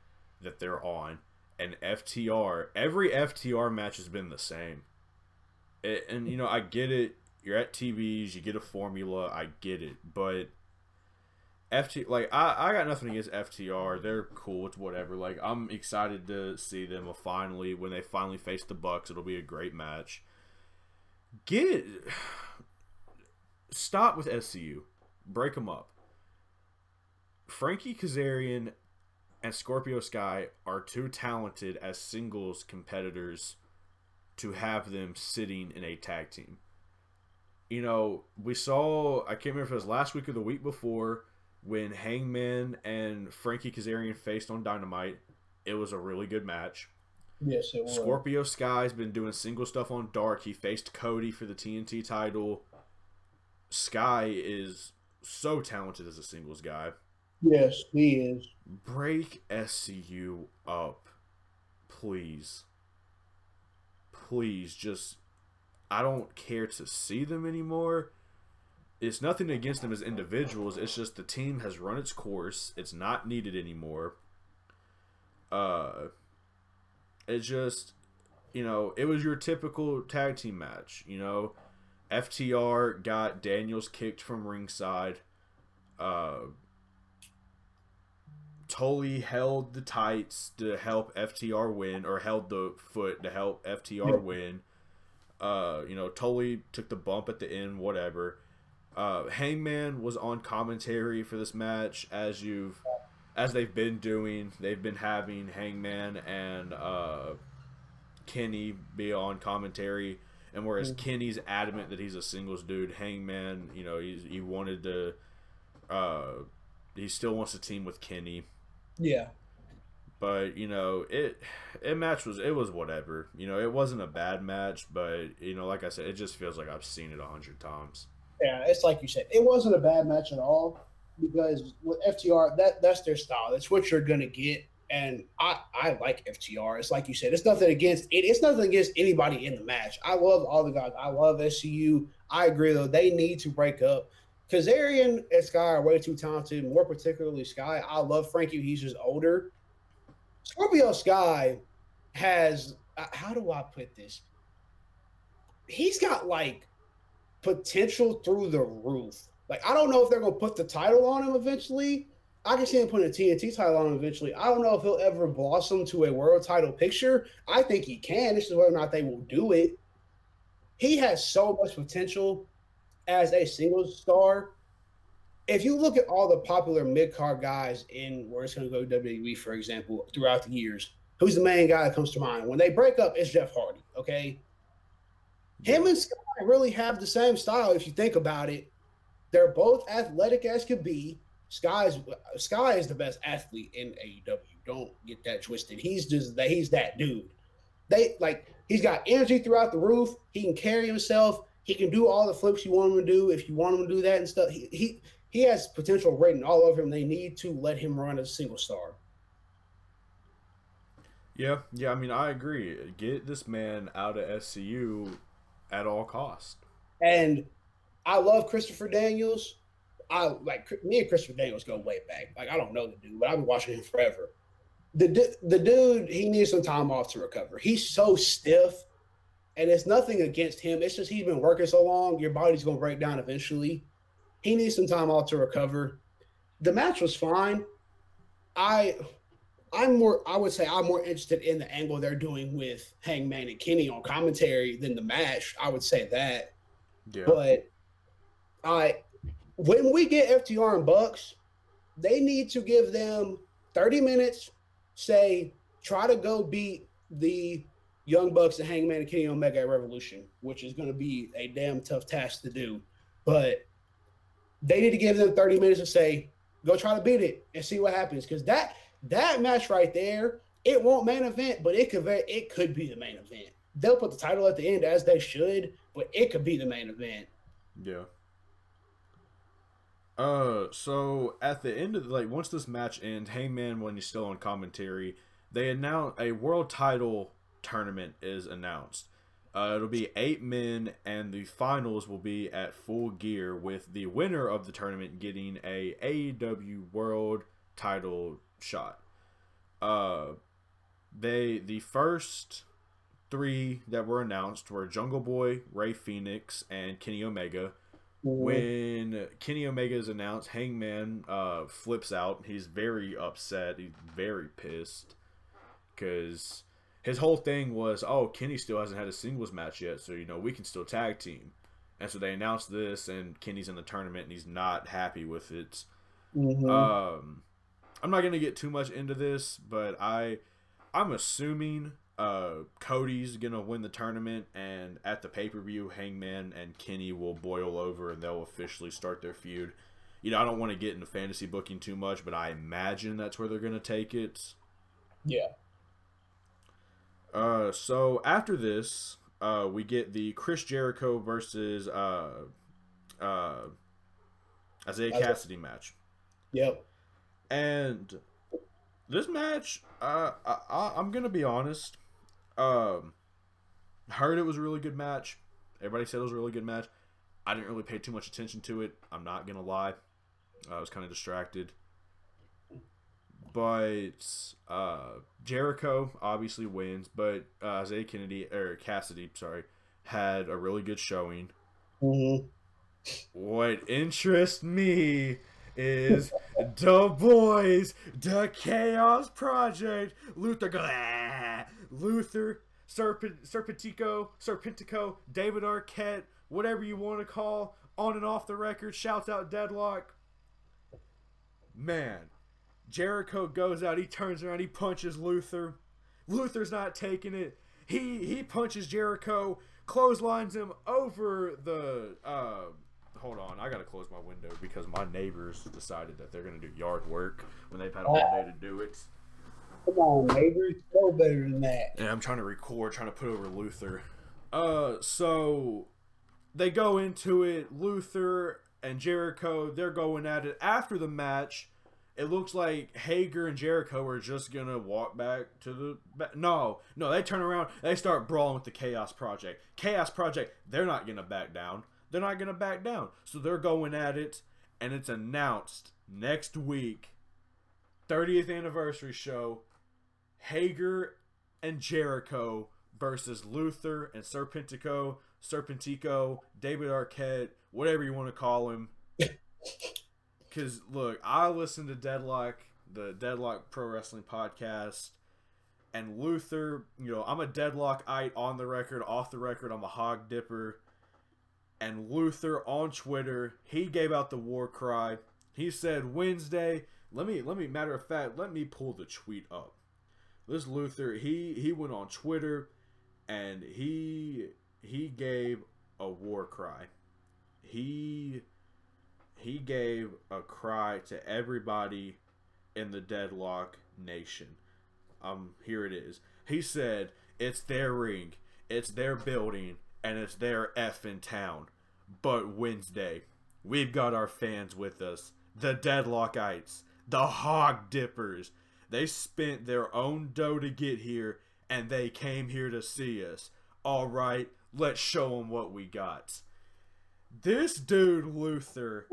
that they're on and FTR, every FTR match has been the same. And you know, I get it. You're at TVs, you get a formula. I get it, but FT like I, I got nothing against FTR. They're cool. It's whatever. Like I'm excited to see them finally when they finally face the Bucks. It'll be a great match. Get stop with SCU. Break them up. Frankie Kazarian and Scorpio Sky are too talented as singles competitors to have them sitting in a tag team. You know, we saw, I can't remember if it was last week or the week before, when Hangman and Frankie Kazarian faced on Dynamite. It was a really good match. Yes, it was. Scorpio Sky's been doing single stuff on Dark. He faced Cody for the TNT title. Sky is so talented as a singles guy. Yes, he is. Break SCU up, please. Please, just I don't care to see them anymore. It's nothing against them as individuals. It's just the team has run its course. It's not needed anymore. Uh, it just, you know, it was your typical tag team match. You know, FTR got Daniels kicked from ringside. Uh, Tully held the tights to help FTR win, or held the foot to help FTR win. Uh, you know, Tully took the bump at the end, whatever. Uh, Hangman was on commentary for this match, as you've, as they've been doing. They've been having Hangman and uh, Kenny be on commentary, and whereas mm-hmm. Kenny's adamant that he's a singles dude, Hangman, you know, he's, he wanted to, uh, he still wants to team with Kenny. Yeah. But you know, it it match was it was whatever. You know, it wasn't a bad match, but you know, like I said, it just feels like I've seen it a hundred times. Yeah, it's like you said, it wasn't a bad match at all because with FTR, that that's their style. That's what you're gonna get. And I, I like FTR. It's like you said, it's nothing against it. It's nothing against anybody in the match. I love all the guys. I love SCU. I agree though. They need to break up Kazarian and Sky are way too talented, more particularly Sky. I love Frankie. He's just older. Scorpio Sky has, uh, how do I put this? He's got like potential through the roof. Like, I don't know if they're going to put the title on him eventually. I can see him putting a TNT title on him eventually. I don't know if he'll ever blossom to a world title picture. I think he can. This is whether or not they will do it. He has so much potential as a singles star, if you look at all the popular mid card guys in where it's going to go WWE, for example, throughout the years, who's the main guy that comes to mind? When they break up, it's Jeff Hardy. Okay, him and Sky really have the same style if you think about it. They're both athletic as could be. Sky's Sky is the best athlete in AEW. Don't get that twisted. He's just that he's that dude. They like he's got energy throughout the roof. He can carry himself. He can do all the flips you want him to do. If you want him to do that and stuff, he he, he has potential written all over him. They need to let him run as a single star. Yeah, yeah. I mean, I agree. Get this man out of SCU at all cost. And I love Christopher Daniels. I like me and Christopher Daniels go way back. Like I don't know the dude, but I've been watching him forever. The the dude he needs some time off to recover. He's so stiff and it's nothing against him. It's just he's been working so long, your body's to break down eventually. He needs some time off to recover. The match was fine. I I'm more I would say I'm more interested in the angle they're doing with Hangman and Kenny on commentary than the match. I would say that. Yeah. But I when we get FTR and Bucks, they need to give them 30 minutes, say, try to go beat the Young Bucks and Hangman and Kenny Omega at Revolution, which is going to be a damn tough task to do. But they need to give them 30 minutes to say, go try to beat it and see what happens. Because that that match right there, it won't main event, but it could it could be the main event. They'll put the title at the end as they should, but it could be the main event. Yeah. Uh, so at the end of like once this match ends, Hangman when he's still on commentary, they announce a world title tournament is announced. Uh, it'll be eight men, and the finals will be at full gear, with the winner of the tournament getting a AEW World Title shot. Uh, they the first three that were announced were Jungle Boy, Rey Fénix, and Kenny Omega. When Kenny Omega is announced, Hangman uh, flips out. He's very upset. He's very pissed because his whole thing was, oh, Kenny still hasn't had a singles match yet, so you know we can still tag team. And so they announced this, and Kenny's in the tournament, and he's not happy with it. Mm-hmm. Um, I'm not gonna get too much into this, but I, I'm assuming uh, Cody's gonna win the tournament, and at the pay per view, Hangman and Kenny will boil over, and they'll officially start their feud. You know, I don't want to get into fantasy booking too much, but I imagine that's where they're gonna take it. Yeah. Uh, so after this, uh, we get the Chris Jericho versus uh, uh, Isiah Kassidy match. Yep. And this match, uh, I, am gonna be honest. Um, heard it was a really good match. Everybody said it was a really good match. I didn't really pay too much attention to it. I'm not gonna lie. I was kind of distracted. But uh, Jericho obviously wins, but uh, Isiah Kennedy or Cassidy, sorry, had a really good showing. Mm-hmm. What interests me is the boys, the Chaos Project. Luther! Luther, Serpent, Serpentico, Serpentico, David Arquette, whatever you want to call, on and off the record, shouts out Deadlock. Man, Jericho goes out, he turns around, he punches Luther. Luther's not taking it. He he punches Jericho, clotheslines him over the uh, hold on, I gotta close my window because my neighbors decided that they're gonna do yard work when they've had all day to do it. Come on, neighbors, no better than that. And I'm trying to record, trying to put over Luther. Uh, so they go into it. Luther and Jericho, they're going at it after the match. It looks like Hager and Jericho are just gonna walk back to the. No, no, they turn around. They start brawling with the Chaos Project. Chaos Project, they're not gonna back down they're not going to back down. So they're going at it, and it's announced next week, 30th anniversary show, Hager and Jericho versus Luther and Serpentico, Serpentico, David Arquette, whatever you want to call him. Because, look, I listen to Deadlock, the Deadlock Pro Wrestling podcast, and Luther, you know, I'm a Deadlockite on the record, off the record, I'm a hog dipper and Luther on Twitter, he gave out the war cry. He said Wednesday. Let me let me matter of fact, let me pull the tweet up. This Luther, he he went on Twitter and he he gave a war cry. He he gave a cry to everybody in the deadlock nation. Um here it is. He said, "It's their ring. It's their building and it's their F in town. But Wednesday, we've got our fans with us. The Deadlockites, the Hog Dippers. They spent their own dough to get here, and they came here to see us. All right, let's show them what we got. This dude, Luther,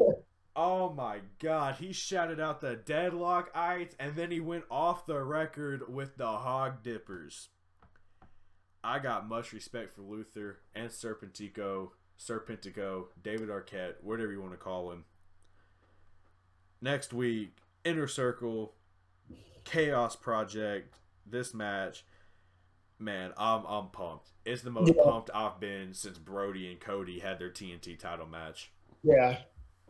oh my god, he shouted out the Deadlockites, and then he went off the record with the Hog Dippers. I got much respect for Luther and Serpentico, Serpentico, David Arquette, whatever you want to call him. Next week, Inner Circle, Chaos Project, this match. Man, I'm I'm pumped. It's the most yeah. pumped I've been since Brodie and Cody had their TNT title match. Yeah.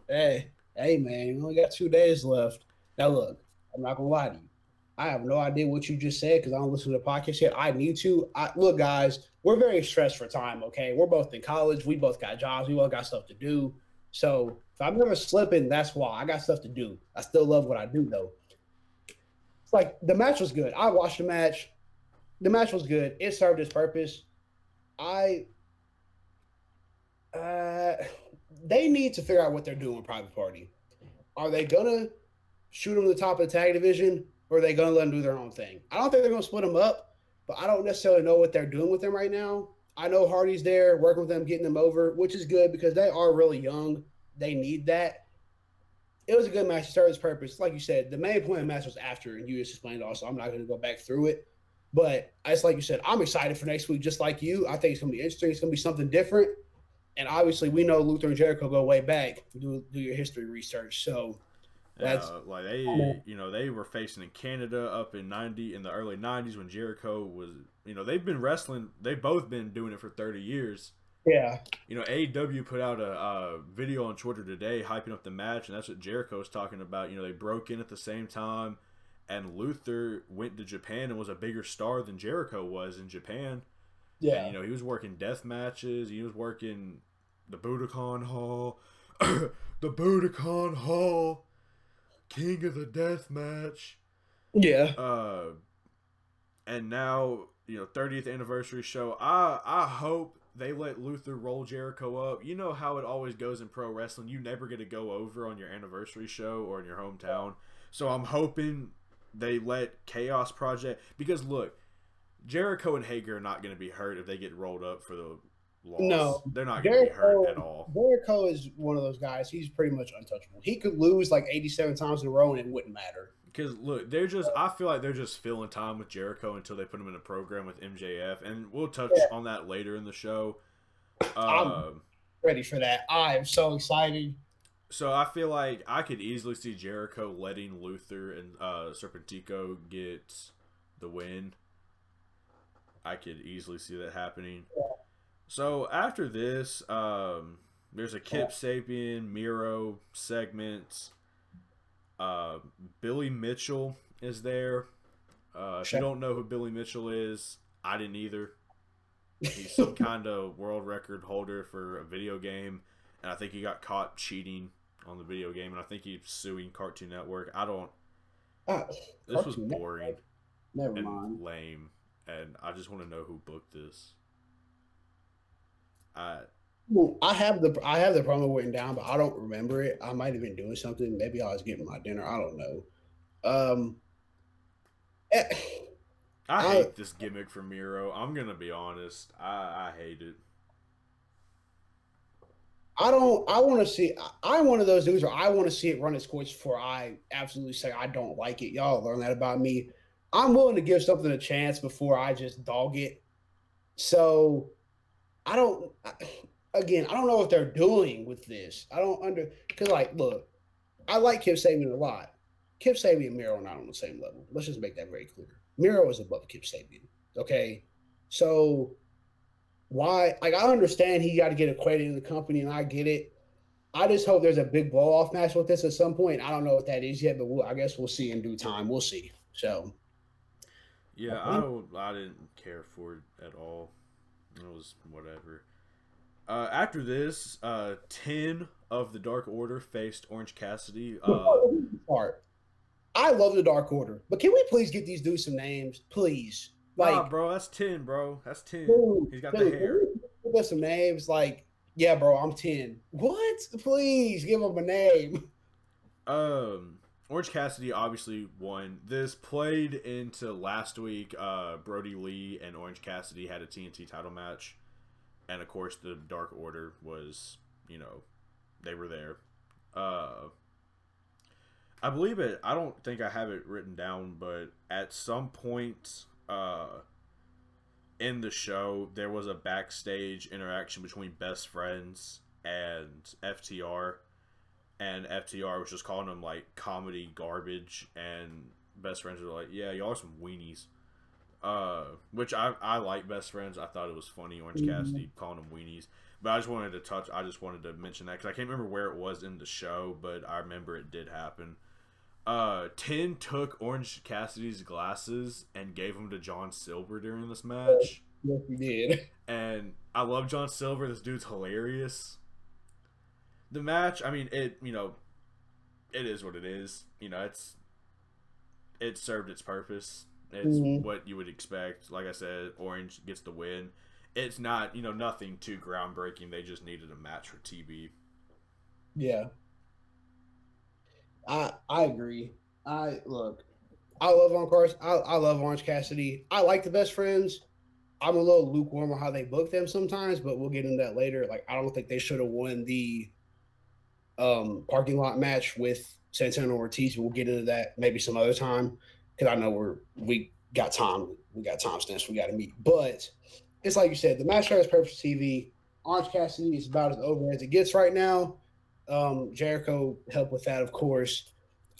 Hey, hey, man, you only got two days left. Now, look, I'm not gonna lie to you. I have no idea what you just said because I don't listen to the podcast yet. I need to. I, look, guys, we're very stressed for time. Okay, we're both in college. We both got jobs. We both got stuff to do. So if I'm never slipping, that's why I got stuff to do. I still love what I do, though. It's like the match was good. I watched the match. The match was good. It served its purpose. I. Uh, they need to figure out what they're doing with Private Party. Are they gonna shoot them to the top of the tag division? Or are they going to let them do their own thing? I don't think they're going to split them up, but I don't necessarily know what they're doing with them right now. I know Hardy's there working with them, getting them over, which is good because they are really young. They need that. It was a good match. It served its purpose. Like you said, the main point of the match was after, and you just explained also. I'm not going to go back through it. But it's like you said, I'm excited for next week, just like you. I think it's going to be interesting. It's going to be something different. And obviously, we know Luther and Jericho go way back. Do, do your history research. So that's uh, like they, you know, they were facing in Canada up in ninety in the early nineties when Jericho was, you know, they've been wrestling. They've both been doing it for thirty years. Yeah. You know, AEW put out a, a, video on Twitter today hyping up the match, and that's what Jericho was talking about. You know, they broke in at the same time, and Luther went to Japan and was a bigger star than Jericho was in Japan. Yeah. And, you know, he was working death matches. He was working the Budokan Hall, the Budokan Hall. King of the Death Match. Yeah. Uh, and now you know 30th anniversary show. I I hope they let Luther roll Jericho up. You know how it always goes in pro wrestling. You never get to go over on your anniversary show or in your hometown. So I'm hoping they let Chaos Project because look, Jericho and Hager are not going to be hurt if they get rolled up for the loss. No, they're not going to be hurt at all. Jericho is one of those guys. He's pretty much untouchable. He could lose like 87 times in a row and it wouldn't matter. Because look, they're just. I feel like they're just filling time with Jericho until they put him in a program with MJF, and we'll touch yeah. on that later in the show. I'm um, ready for that. I am so excited. So I feel like I could easily see Jericho letting Luther and uh, Serpentico get the win. I could easily see that happening. Yeah. So after this, um, there's a Kip Sabian Miro segment. Uh, Billy Mitchell is there. Uh, if you don't know who Billy Mitchell is, I didn't either. He's some kind of world record holder for a video game, and I think he got caught cheating on the video game, and I think he's suing Cartoon Network. I don't. Uh, this was boring. Never mind. Lame, and I just want to know who booked this. I I have the I have the promo written down, but I don't remember it. I might have been doing something. Maybe I was getting my dinner. I don't know. Um, eh, I hate I, this gimmick for Miro. I'm gonna be honest. I, I hate it. I don't. I want to see. I'm one of those dudes where I want to see it run its course before I absolutely say I don't like it. Y'all learn that about me. I'm willing to give something a chance before I just dog it. So I don't. Again, I don't know what they're doing with this. I don't under because like, look, I like Kip Sabian a lot. Kip Sabian and Miro are not on the same level. Let's just make that very clear. Miro is above Kip Sabian. Okay, so why? Like, I understand he got to get acquainted in the company, and I get it. I just hope there's a big blow off match with this at some point. I don't know what that is yet, but we'll, I guess we'll see in due time. We'll see. So, yeah, I uh-huh. don't. I didn't care for it at all. It was whatever. Uh, after this, uh, 10 of the Dark Order faced Orange Cassidy. Uh, part. I love the Dark Order, but can we please get these dudes some names, please? Like, nah, bro, that's 10, bro. That's 10. Dude, He's got dude, the hair. Give us some names, like, yeah, bro, I'm 10. What? Please give him a name. Um, Orange Cassidy obviously won. This played into last week. Uh, Brodie Lee and Orange Cassidy had a TNT title match and of course the Dark Order was, you know, they were there. Uh, I believe it. I don't think I have it written down, but at some point uh, in the show, there was a backstage interaction between best friends and FTR, and FTR was just calling them like comedy garbage, and best friends were like, "Yeah, y'all are some weenies." Uh, which I I like best friends. I thought it was funny Orange Mhm. Cassidy calling them weenies. But I just wanted to touch. I just wanted to mention that because I can't remember where it was in the show, but I remember it did happen. Uh, Tin took Orange Cassidy's glasses and gave them to John Silver during this match. Yes, he did. and I love John Silver. This dude's hilarious. The match, I mean, it you know, it is what it is. You know, it's it served its purpose. It's Mhm. what you would expect. Like I said, Orange gets the win. It's not you know nothing too groundbreaking. They just needed a match for TB. Yeah. I I agree. I look. I love on Cars. I, I love Orange Cassidy. I like the best friends. I'm a little lukewarm on how they book them sometimes, but we'll get into that later. Like I don't think they should have won the um parking lot match with Santana Ortiz. We'll get into that maybe some other time because I know we're we got time. We got time stamps. We got to meet. But it's like you said, the match has purpose TV. Orange Cassidy is about as over as it gets right now. Um, Jericho helped with that, of course.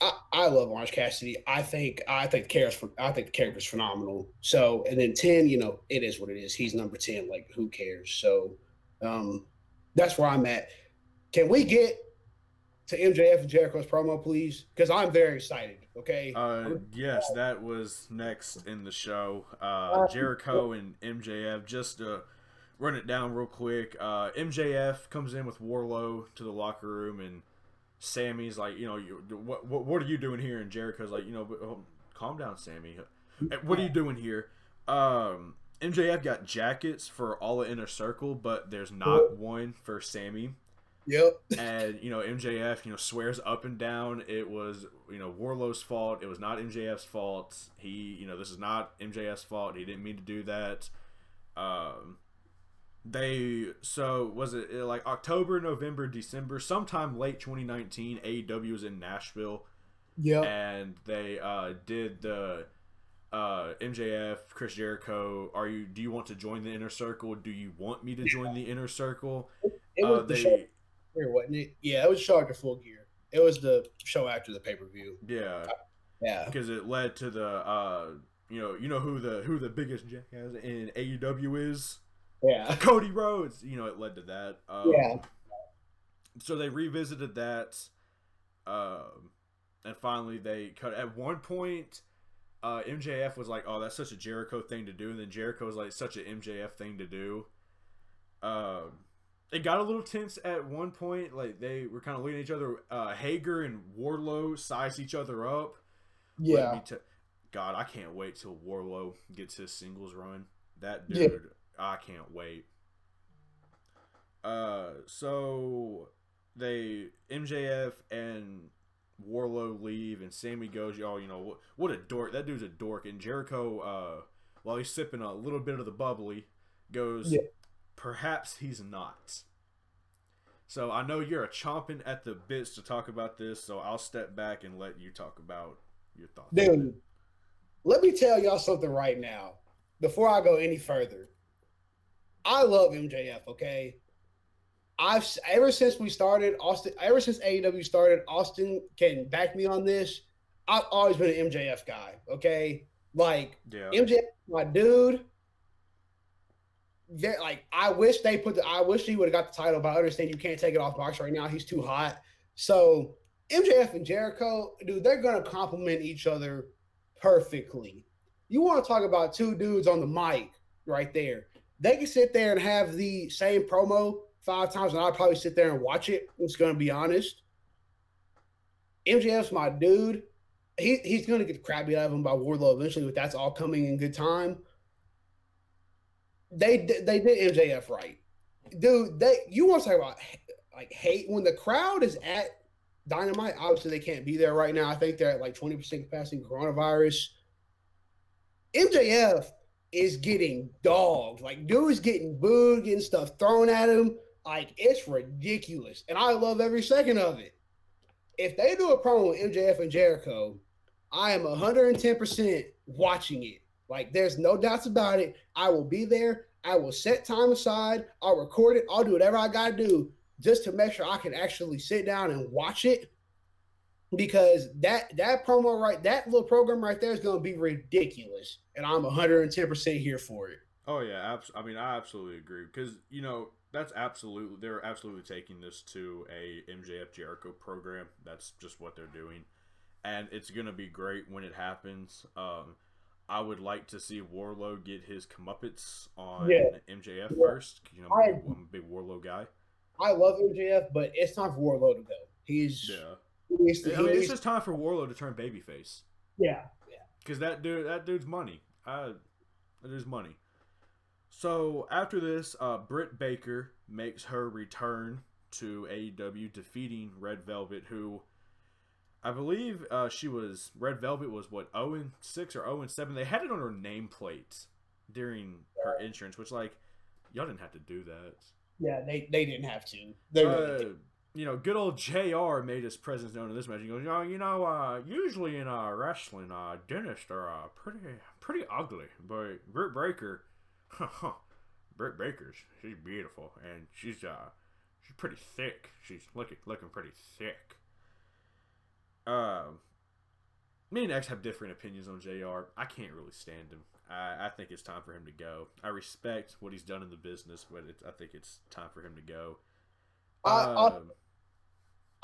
I, I love Orange Cassidy. I think I think the character's I think the character's phenomenal. So and then ten, you know, it is what it is. He's number ten. Like who cares? So um, that's where I'm at. Can we get to MJF and Jericho's promo, please? Because I'm very excited. Okay. Uh, yes, that was next in the show. Uh, Jericho and MJF. Just to run it down real quick. Uh, MJF comes in with Wardlow to the locker room, and Sammy's like, you know, you, what, what what are you doing here? And Jericho's like, you know, but, oh, calm down, Sammy. What are you doing here? Um, MJF got jackets for all the inner circle, but there's not one for Sammy Yep. and you know MJF you know swears up and down. It was you know Wardlow's fault. It was not MJF's fault. He you know this is not MJF's fault. He didn't mean to do that. Um they so was it like October November December sometime late 2019 AEW was in Nashville. Yeah. and they uh did the uh MJF Chris Jericho are you do you want to join the inner circle? Do you want me to join the inner circle? It was uh, the they show here, wasn't it? Yeah, it was show after full gear. It was the show after the pay per view. yeah Yeah. because it led to the uh you know you know who the who the biggest jackass in AEW is Yeah. Cody Rhodes you know it led to that um, Yeah. so they revisited that um and finally they cut at one point uh MJF was like oh that's such a Jericho thing to do and then Jericho was like such an MJF thing to do um it got a little tense at one point like they were kind of looking at each other uh Hager and Wardlow size each other up Yeah. t- God, I can't wait till Wardlow gets his singles run. That Yeah. dude, I can't wait. Uh, so they MJF and Wardlow leave, and Sammy goes, "Y'all, you know what? What a dork! That dude's a dork." And Jericho, uh, while he's sipping a little bit of the bubbly, goes, Yeah. "Perhaps he's not." So I know you're a chomping at the bits to talk about this, so I'll step back and let you talk about your thoughts. Dude, let me tell y'all something right now before I go any further. I love MJF, okay? I've ever since we started Austin, ever since AEW started, Austin can back me on this. I've always been an MJF guy, okay? Like Yeah. MJF, my dude. They're, like I wish they put the I wish he would have got the title, but I understand you can't take it off Mox right now. He's too hot. So MJF and Jericho, dude, they're gonna complement each other perfectly. You want to talk about two dudes on the mic right there? They can sit there and have the same promo five times, and I'll probably sit there and watch it. I'm just gonna be honest. MJF's my dude. He, he's gonna get the crap beat out of him by Wardlow eventually, but that's all coming in good time. They they did MJF right, dude. They you want to talk about like hate when the crowd is at Dynamite? Obviously, they can't be there right now. I think they're at like twenty percent capacity coronavirus. MJF is getting dogged. Like, dude's getting booed, getting stuff thrown at him. Like, it's ridiculous. And I love every second of it. If they do a promo with MJF and Jericho, I am 110% watching it. Like, there's no doubts about it. I will be there. I will set time aside. I'll record it. I'll do whatever I got to do just to make sure I can actually sit down and watch it. because that that promo right that little program right there is going to be ridiculous, and I'm 110 percent here for it. Oh yeah, abs- I mean I absolutely agree because you know that's absolutely they're absolutely taking this to a MJF Jericho program. That's just what they're doing, and it's gonna be great when it happens. Um, I would like to see Wardlow get his comeuppance on Yeah. MJF Yeah. first. You know, I- I'm a big Wardlow guy. I love MJF, but it's time for Wardlow to go. He's Yeah, he needs to- I mean it's just time for Wardlow to turn babyface yeah, yeah. because that dude that dude's money. That dude's money. So after this, uh, Britt Baker makes her return to AEW, defeating Red Velvet, who I believe uh, she was Red Velvet was what 0 and six or 0 and seven. They had it on her nameplate during her entrance, which like y'all didn't have to do that. Yeah, they they didn't have to. They really Uh, didn't. you know, good old Jr. made his presence known in this match. He goes, you know, you know, uh, usually in uh, wrestling, uh, dentists are uh, pretty pretty ugly, but Britt Baker, Britt Baker's she's beautiful and she's uh she's pretty thick. She's looking looking pretty thick. Um, me and X have different opinions on Jr. I can't really stand him. I, I think it's time for him to go. I respect what he's done in the business, but I think it's time for him to go. I- I- Um,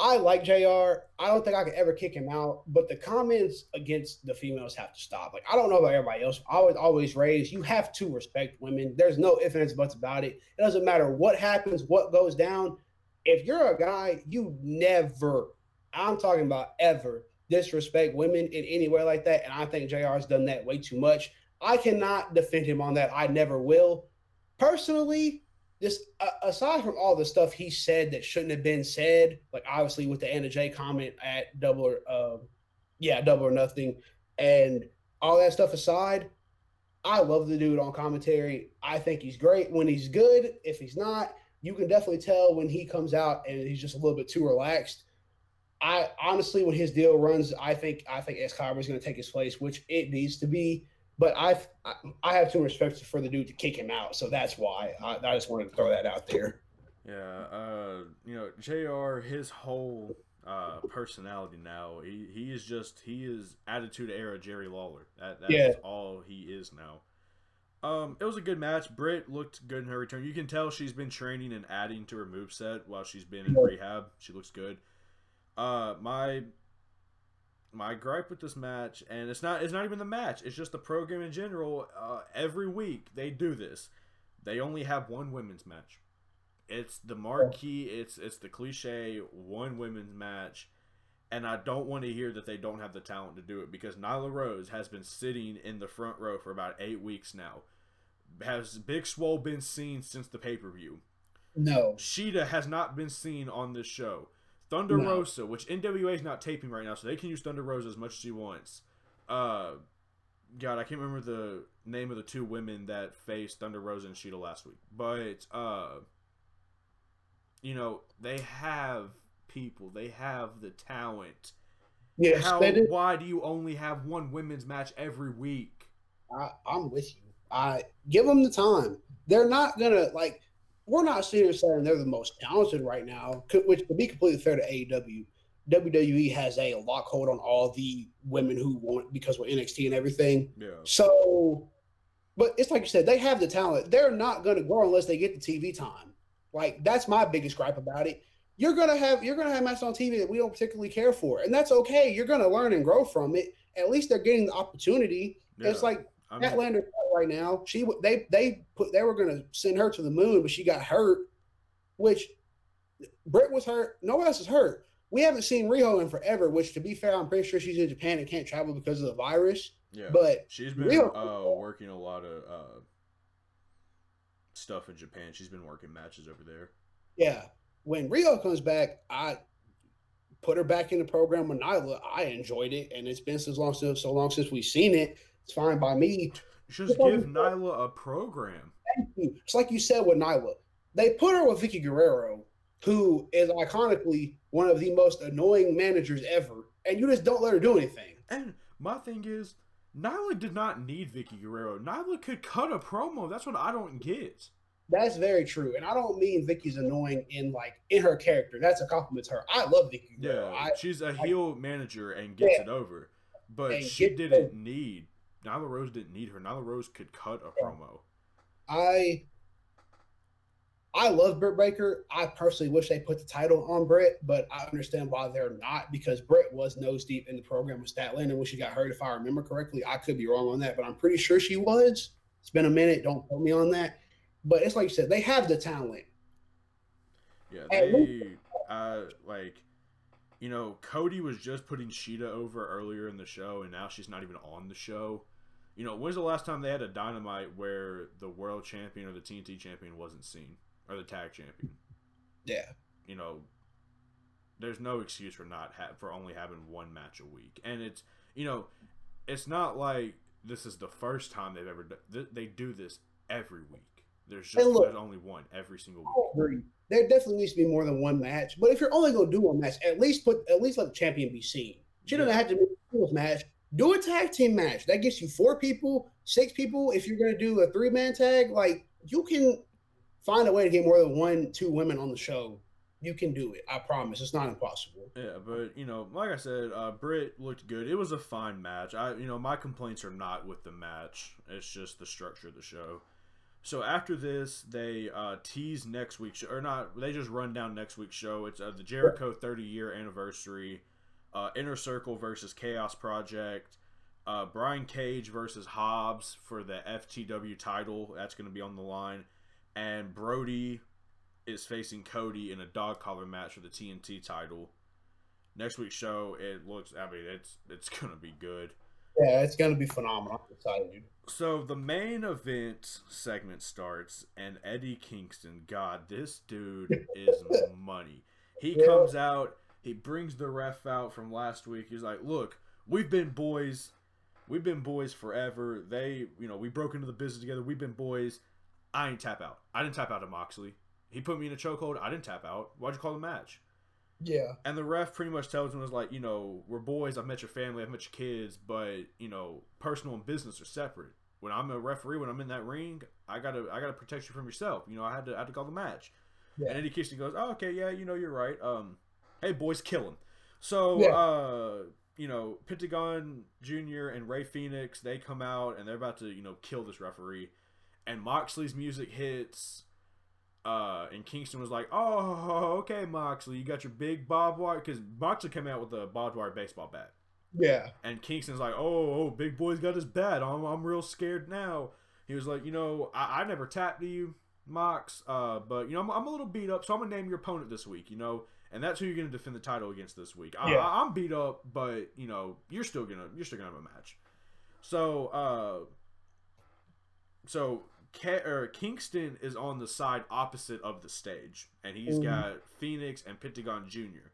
I like Jr. I don't think I could ever kick him out, but the comments against the females have to stop. Like I don't know about everybody else. I was always raised you have to respect women. There's no ifs ands buts about it. It doesn't matter what happens, what goes down. If you're a guy, you never. I'm talking about ever disrespect women in any way like that, and I think Jr. has done that way too much. I cannot defend him on that. I never will. Personally, just uh, aside from all the stuff he said that shouldn't have been said, like obviously with the Anna Jay comment at double or uh, yeah, double or nothing, and all that stuff aside, I love the dude on commentary. I think he's great when he's good. If he's not, you can definitely tell when he comes out and he's just a little bit too relaxed. I honestly, when his deal runs, I think I think Excalibur is going to take his place, which it needs to be. But I've, I I have too much respect for the dude to kick him out, so that's why I, I just wanted to throw that out there. Yeah, uh, you know, Jr. His whole uh, personality now, he, he is just he is attitude era Jerry Lawler. That that's Yeah. all he is now. Um, it was a good match. Britt looked good in her return. You can tell she's been training and adding to her moveset while she's been in Yeah. rehab. She looks good. Uh, my my gripe with this match, and it's not it's not even the match. It's just the program in general. Uh, every week they do this. They only have one women's match. It's the marquee. It's it's the cliche one women's match, and I don't want to hear that they don't have the talent to do it because Nyla Rose has been sitting in the front row for about eight weeks now. Has Big Swole been seen since the pay per view? No, Shida has not been seen on this show. Thunder No. Rosa, which NWA is not taping right now, so they can use Thunder Rosa as much as she wants. Uh, God, I can't remember the name of the two women that faced Thunder Rosa and Shida last week, but uh, you know they have people, they have the talent. yes, How? Why do you only have one women's match every week? I, I'm with you. I give them the time. They're not gonna like. We're not sitting here saying they're the most talented right now. Which, to be completely fair to AEW, WWE has a lockhold on all the women who want because we're NXT and everything. Yeah, So, but it's like you said, they have the talent. They're not going to grow unless they get the TV time. Like that's my biggest gripe about it. You're gonna have you're gonna have matches on TV that we don't particularly care for, and that's okay. You're gonna learn and grow from it. At least they're getting the opportunity. It's like I Matt mean, Lander right now. She they they put they were gonna send her to the moon, but she got hurt. Which Britt was hurt. No one else is hurt. We haven't seen Riho in forever. Which, to be fair, I'm pretty sure she's in Japan and can't travel because of the virus. yeah. But She's been Real- uh, working a lot of uh, stuff in Japan. She's been working matches over there. yeah, when Riho comes back, I put her back in the program with Nyla. I enjoyed it, and it's been so long since so long since we've seen it. It's fine by me. Just give Nyla a program. Thank you. It's like you said with Nyla. They put her with Vickie Guerrero, who is iconically one of the most annoying managers ever, and you just don't let her do anything. And my thing is, Nyla did not need Vickie Guerrero. Nyla could cut a promo. That's what I don't get. That's very true, and I don't mean Vickie's annoying in like in her character. That's a compliment to her. I love Vickie. Yeah, I, she's a heel manager and gets Yeah. it over, but she didn't need. Nyla Rose didn't need her. Nyla Rose could cut a Yeah. promo. I I love Britt Baker. I personally wish they put the title on Britt, but I understand why they're not because Britt was nose deep in the program with Statlander when she got hurt. If I remember correctly, I could be wrong on that, but I'm pretty sure she was. It's been a minute. Don't quote me on that. But it's like you said, they have the talent. Yeah, they uh like you know, Cody was just putting Shida over earlier in the show and now she's not even on the show. You know, when's the last time they had a dynamite where the world champion or the TNT champion wasn't seen? Or the tag champion? Yeah. You know, there's no excuse for not ha- for only having one match a week. And it's, you know, it's not like this is the first time they've ever done th- they do this every week. There's just look- there's only one every single week. There definitely needs to be more than one match. But if you're only gonna do one match, at least put at least let the champion be seen. She doesn't have to be a singles match. Do a tag team match. That gets you four people, six people. If you're gonna do a three man tag, like you can find a way to get more than one, two women on the show. You can do it. I promise. It's not impossible. Yeah, but you know, like I said, uh, Britt looked good. It was a fine match. I, you know, my complaints are not with the match. It's just the structure of the show. So after this, they uh, tease next week's show, or not? They just run down next week's show. It's uh, the Jericho 30 year anniversary, uh, Inner Circle versus Chaos Project, uh, Brian Cage versus Hobbs for the FTW title. That's going to be on the line, and Brodie is facing Cody in a dog collar match for the TNT title. Next week's show, it looks. I mean, it's it's gonna be good. Yeah, it's gonna be phenomenal. I'm excited, dude. So the main event segment starts, and Eddie Kingston, God, this dude is money. He Yeah. comes out, he brings the ref out from last week. He's like, "Look, we've been boys, we've been boys forever. They, you know, we broke into the business together. We've been boys. I ain't tap out. I didn't tap out to Moxley. He put me in a chokehold. I didn't tap out. Why'd you call the match?" Yeah. And the ref pretty much tells him was like, you know, we're boys. I've met your family. I've met your kids, but you know, personal and business are separate. When I'm a referee, when I'm in that ring, I gotta I gotta protect you from yourself. You know, I had to I had to call the match. Yeah. And Eddie Kingston goes, oh, okay, yeah, you know, you're right. Um, hey boys, kill him. So Yeah. uh, you know, Pentagon Junior and Rey Fénix they come out and they're about to you know kill this referee, and Moxley's music hits. Uh, and Kingston was like, "Oh, okay, Moxley, you got your big barbed wire." Because Moxley came out with a barbed wire baseball bat, Yeah. and Kingston's like, "Oh, oh, big boy's got his bat. I'm, I'm real scared now." He was like, "You know, I, I never tapped to you, Mox, uh, but you know, I'm, I'm a little beat up, so I'm gonna name your opponent this week. You know, and that's who you're gonna defend the title against this week. I, Yeah. I, I'm beat up, but you know, you're still gonna you're still gonna have a match." So, uh, so Ke- or Kingston is on the side opposite of the stage, and he's Mhm. got Fénix and Pentagon Junior,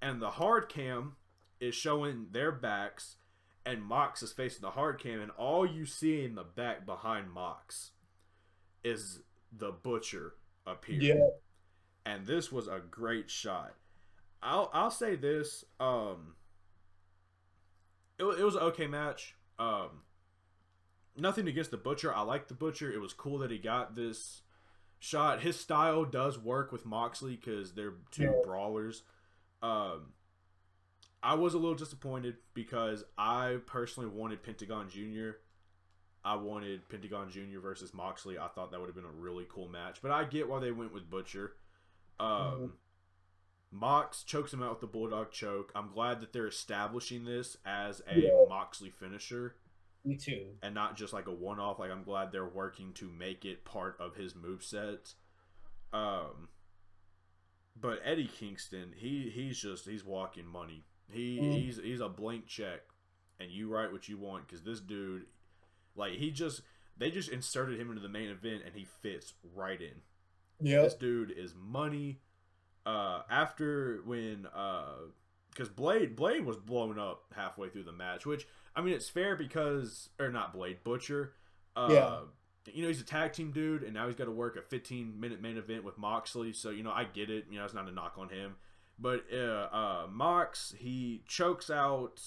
and the hard cam is showing their backs, and Mox is facing the hard cam, and all you see in the back behind Mox is the butcher up here Yeah. and this was a great shot. I'll I'll say this. Um, it, it was an okay match. Um, nothing against the butcher. I like the butcher. It was cool that he got this shot. His style does work with Moxley because they're two Yeah. brawlers. Um, I was a little disappointed because I personally wanted Pentagon Junior. I wanted Pentagon Junior versus Moxley. I thought that would have been a really cool match, but I get why they went with Butcher. Um, Mhm. Mox chokes him out with the Bulldog choke. I'm glad that they're establishing this as a Yeah. Moxley finisher Me too. and not just like a one off. Like I'm glad they're working to make it part of his moveset. Um but Eddie Kingston, he he's just he's walking money. He Mm. he's he's a blank check and you write what you want cuz this dude like he just they just inserted him into the main event and he fits right in. Yeah. This dude is money. Uh, after when uh, because Blade Blade was blown up halfway through the match, which I mean it's fair because or not Blade Butcher. Uh, Yeah. You know he's a tag team dude, and now he's got to work a 15 minute main event with Moxley. So you know I get it. You know it's not a knock on him, but uh, uh, Mox he chokes out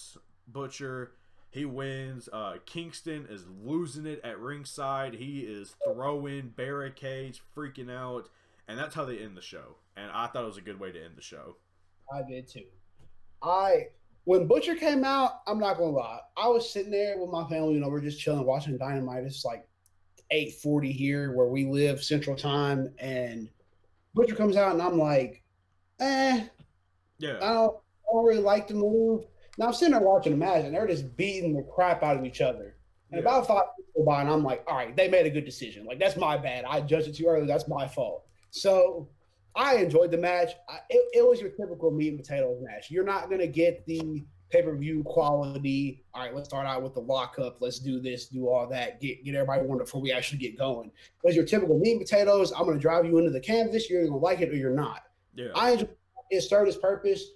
Butcher, He wins. Uh, Kingston is losing it at ringside. He is throwing barricades, freaking out, and that's how they end the show. And I thought it was a good way to end the show. I did too. I when Butcher came out, I'm not gonna lie. I was sitting there with my family, you know, we're just chilling, watching Dynamite. It's like 8:40 here where we live, Central Time, and Butcher comes out, and I'm like, eh, Yeah, I don't, I don't really like the move. Now I'm sitting there watching the match, and they're just beating the crap out of each other. And Yeah. about five people go by, and I'm like, all right, they made a good decision. Like that's my bad. I judged it too early. That's my fault. So I enjoyed the match. I, it, it was your typical meat and potatoes match. You're not gonna get the pay per view quality. All right, let's start out with the lockup. Let's do this, do all that, get get everybody warmed before we actually get going. But your typical meat and potatoes. I'm gonna drive you into the canvas. You're gonna like it or you're not. yeah, I enjoy it served its purpose.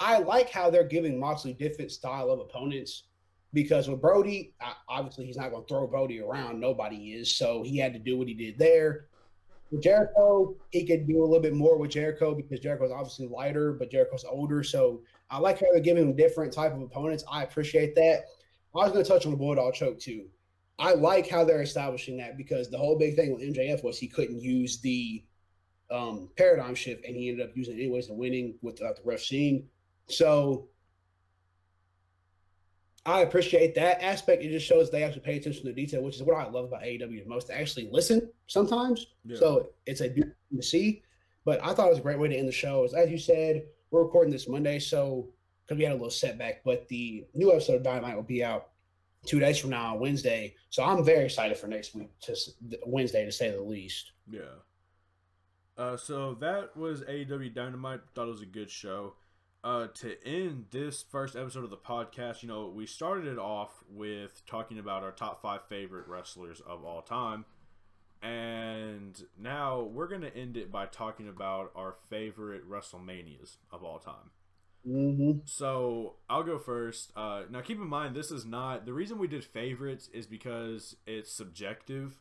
I like how they're giving Moxley different style of opponents because with Brodie, obviously he's not going to throw Brodie around. Nobody is, so he had to do what he did there. With Jericho, he could do a little bit more with Jericho because Jericho's obviously lighter, but Jericho's older. So I like how they're giving him different type of opponents. I appreciate that. I was going to touch on the Bulldog choke too. I like how they're establishing that because the whole big thing with MJF was he couldn't use the um, paradigm shift, and he ended up using it anyways and winning without the ref seeing. So I appreciate that aspect. It just shows they actually pay attention to detail, which is what I love about AEW the most. They actually listen sometimes. yeah. So it's a beautiful thing to see. But I thought it was a great way to end the show. As, as you said, we're recording this Monday, so because we had a little setback, but the new episode of Dynamite will be out two days from now on Wednesday. So I'm very excited for next week, to Wednesday to say the least. Yeah. Uh, so that was AEW Dynamite. Thought it was a good show. Uh, to end this first episode of the podcast, you know, we started it off with talking about our top five favorite wrestlers of all time. And now we're going to end it by talking about our favorite WrestleManias of all time. Mm-hmm. So I'll go first. Uh, now, keep in mind, this is not the reason we did favorites is because it's subjective.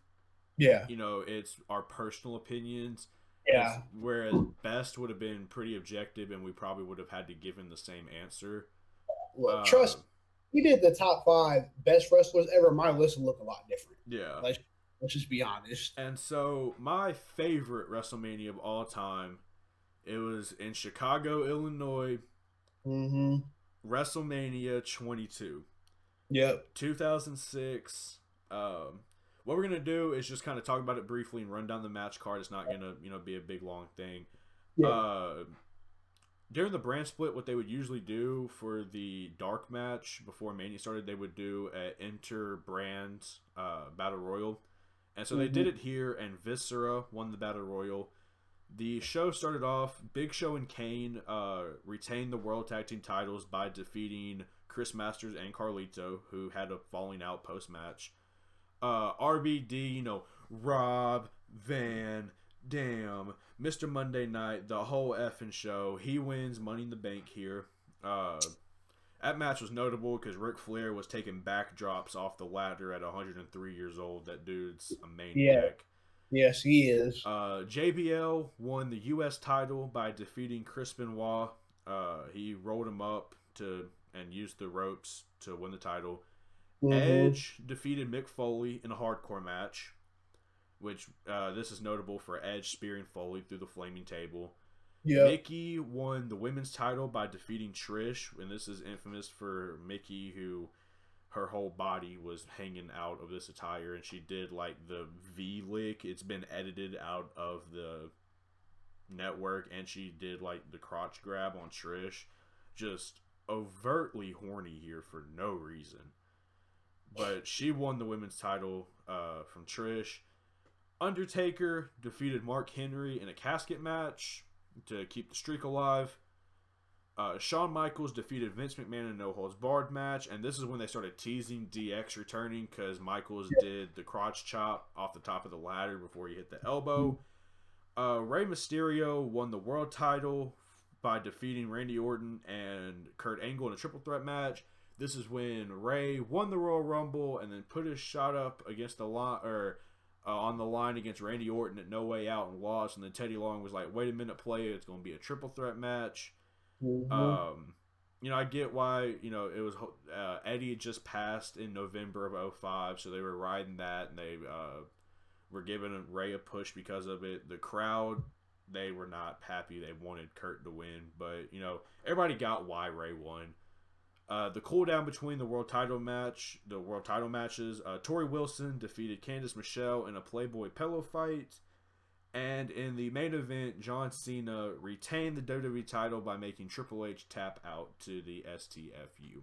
Yeah. You know, it's our personal opinions. Yeah. Whereas best would have been pretty objective, and we probably would have had to give him the same answer. Look, Uh, trust we did the top five best wrestlers ever. My list would look a lot different. Yeah. Let's let's just be honest. And so my favorite WrestleMania of all time, it was in Chicago, Illinois, Mm-hmm. WrestleMania 22. Yep. 2006. Um, what we're gonna do is just kind of talk about it briefly and run down the match card. It's not gonna you know be a big long thing. Yeah. Uh, during the brand split, what they would usually do for the dark match before Mania started, they would do an inter brand uh, battle royal, and so they Mhm. did it here. And Viscera won the battle royal. The show started off. Big Show and Kane uh, retained the World Tag Team titles by defeating Chris Masters and Carlito, who had a falling out post match. Uh, RVD, you know, Rob Van Dam, Mr. Monday Night, the whole effing show. He wins Money in the Bank here. Uh, that match was notable because Ric Flair was taking backdrops off the ladder at 103 years old. That dude's a maniac. Yeah. Yes, he is. Uh, JBL won the U.S. title by defeating Chris Benoit. Uh, he rolled him up to and used the ropes to win the title. Mhm. Edge defeated Mick Foley in a hardcore match, which uh, this is notable for Edge spearing Foley through the flaming table. Yep. Mickie won the women's title by defeating Trish, and this is infamous for Mickie, who her whole body was hanging out of this attire, and she did like the V lick. It's been edited out of the network, and she did like the crotch grab on Trish, just overtly horny here for no reason. But she won the women's title uh, from Trish. Undertaker defeated Mark Henry in a casket match to keep the streak alive. Uh, Shawn Michaels defeated Vince McMahon in a no holds barred match, and this is when they started teasing DX returning because Michaels did the crotch chop off the top of the ladder before he hit the elbow. Uh, Rey Mysterio won the world title by defeating Randy Orton and Kurt Angle in a triple threat match. This is when Rey won the Royal Rumble and then put his shot up against the line or uh, on the line against Randy Orton at No Way Out and lost. And then Teddy Long was like, "Wait a minute, play. It's going to be a triple threat match." Mhm. Um, you know, I get why, you know, it was uh, Eddie had just passed in November of 05, so they were riding that and they uh, were giving Rey a push because of it. The crowd, they were not happy. They wanted Kurt to win, but, you know, everybody got why Rey won. Uh, the cooldown between the world title match, the world title matches, uh, Torrie Wilson defeated Candice Michelle in a Playboy pillow fight. And in the main event, John Cena retained the WWE title by making Triple H tap out to the STFU.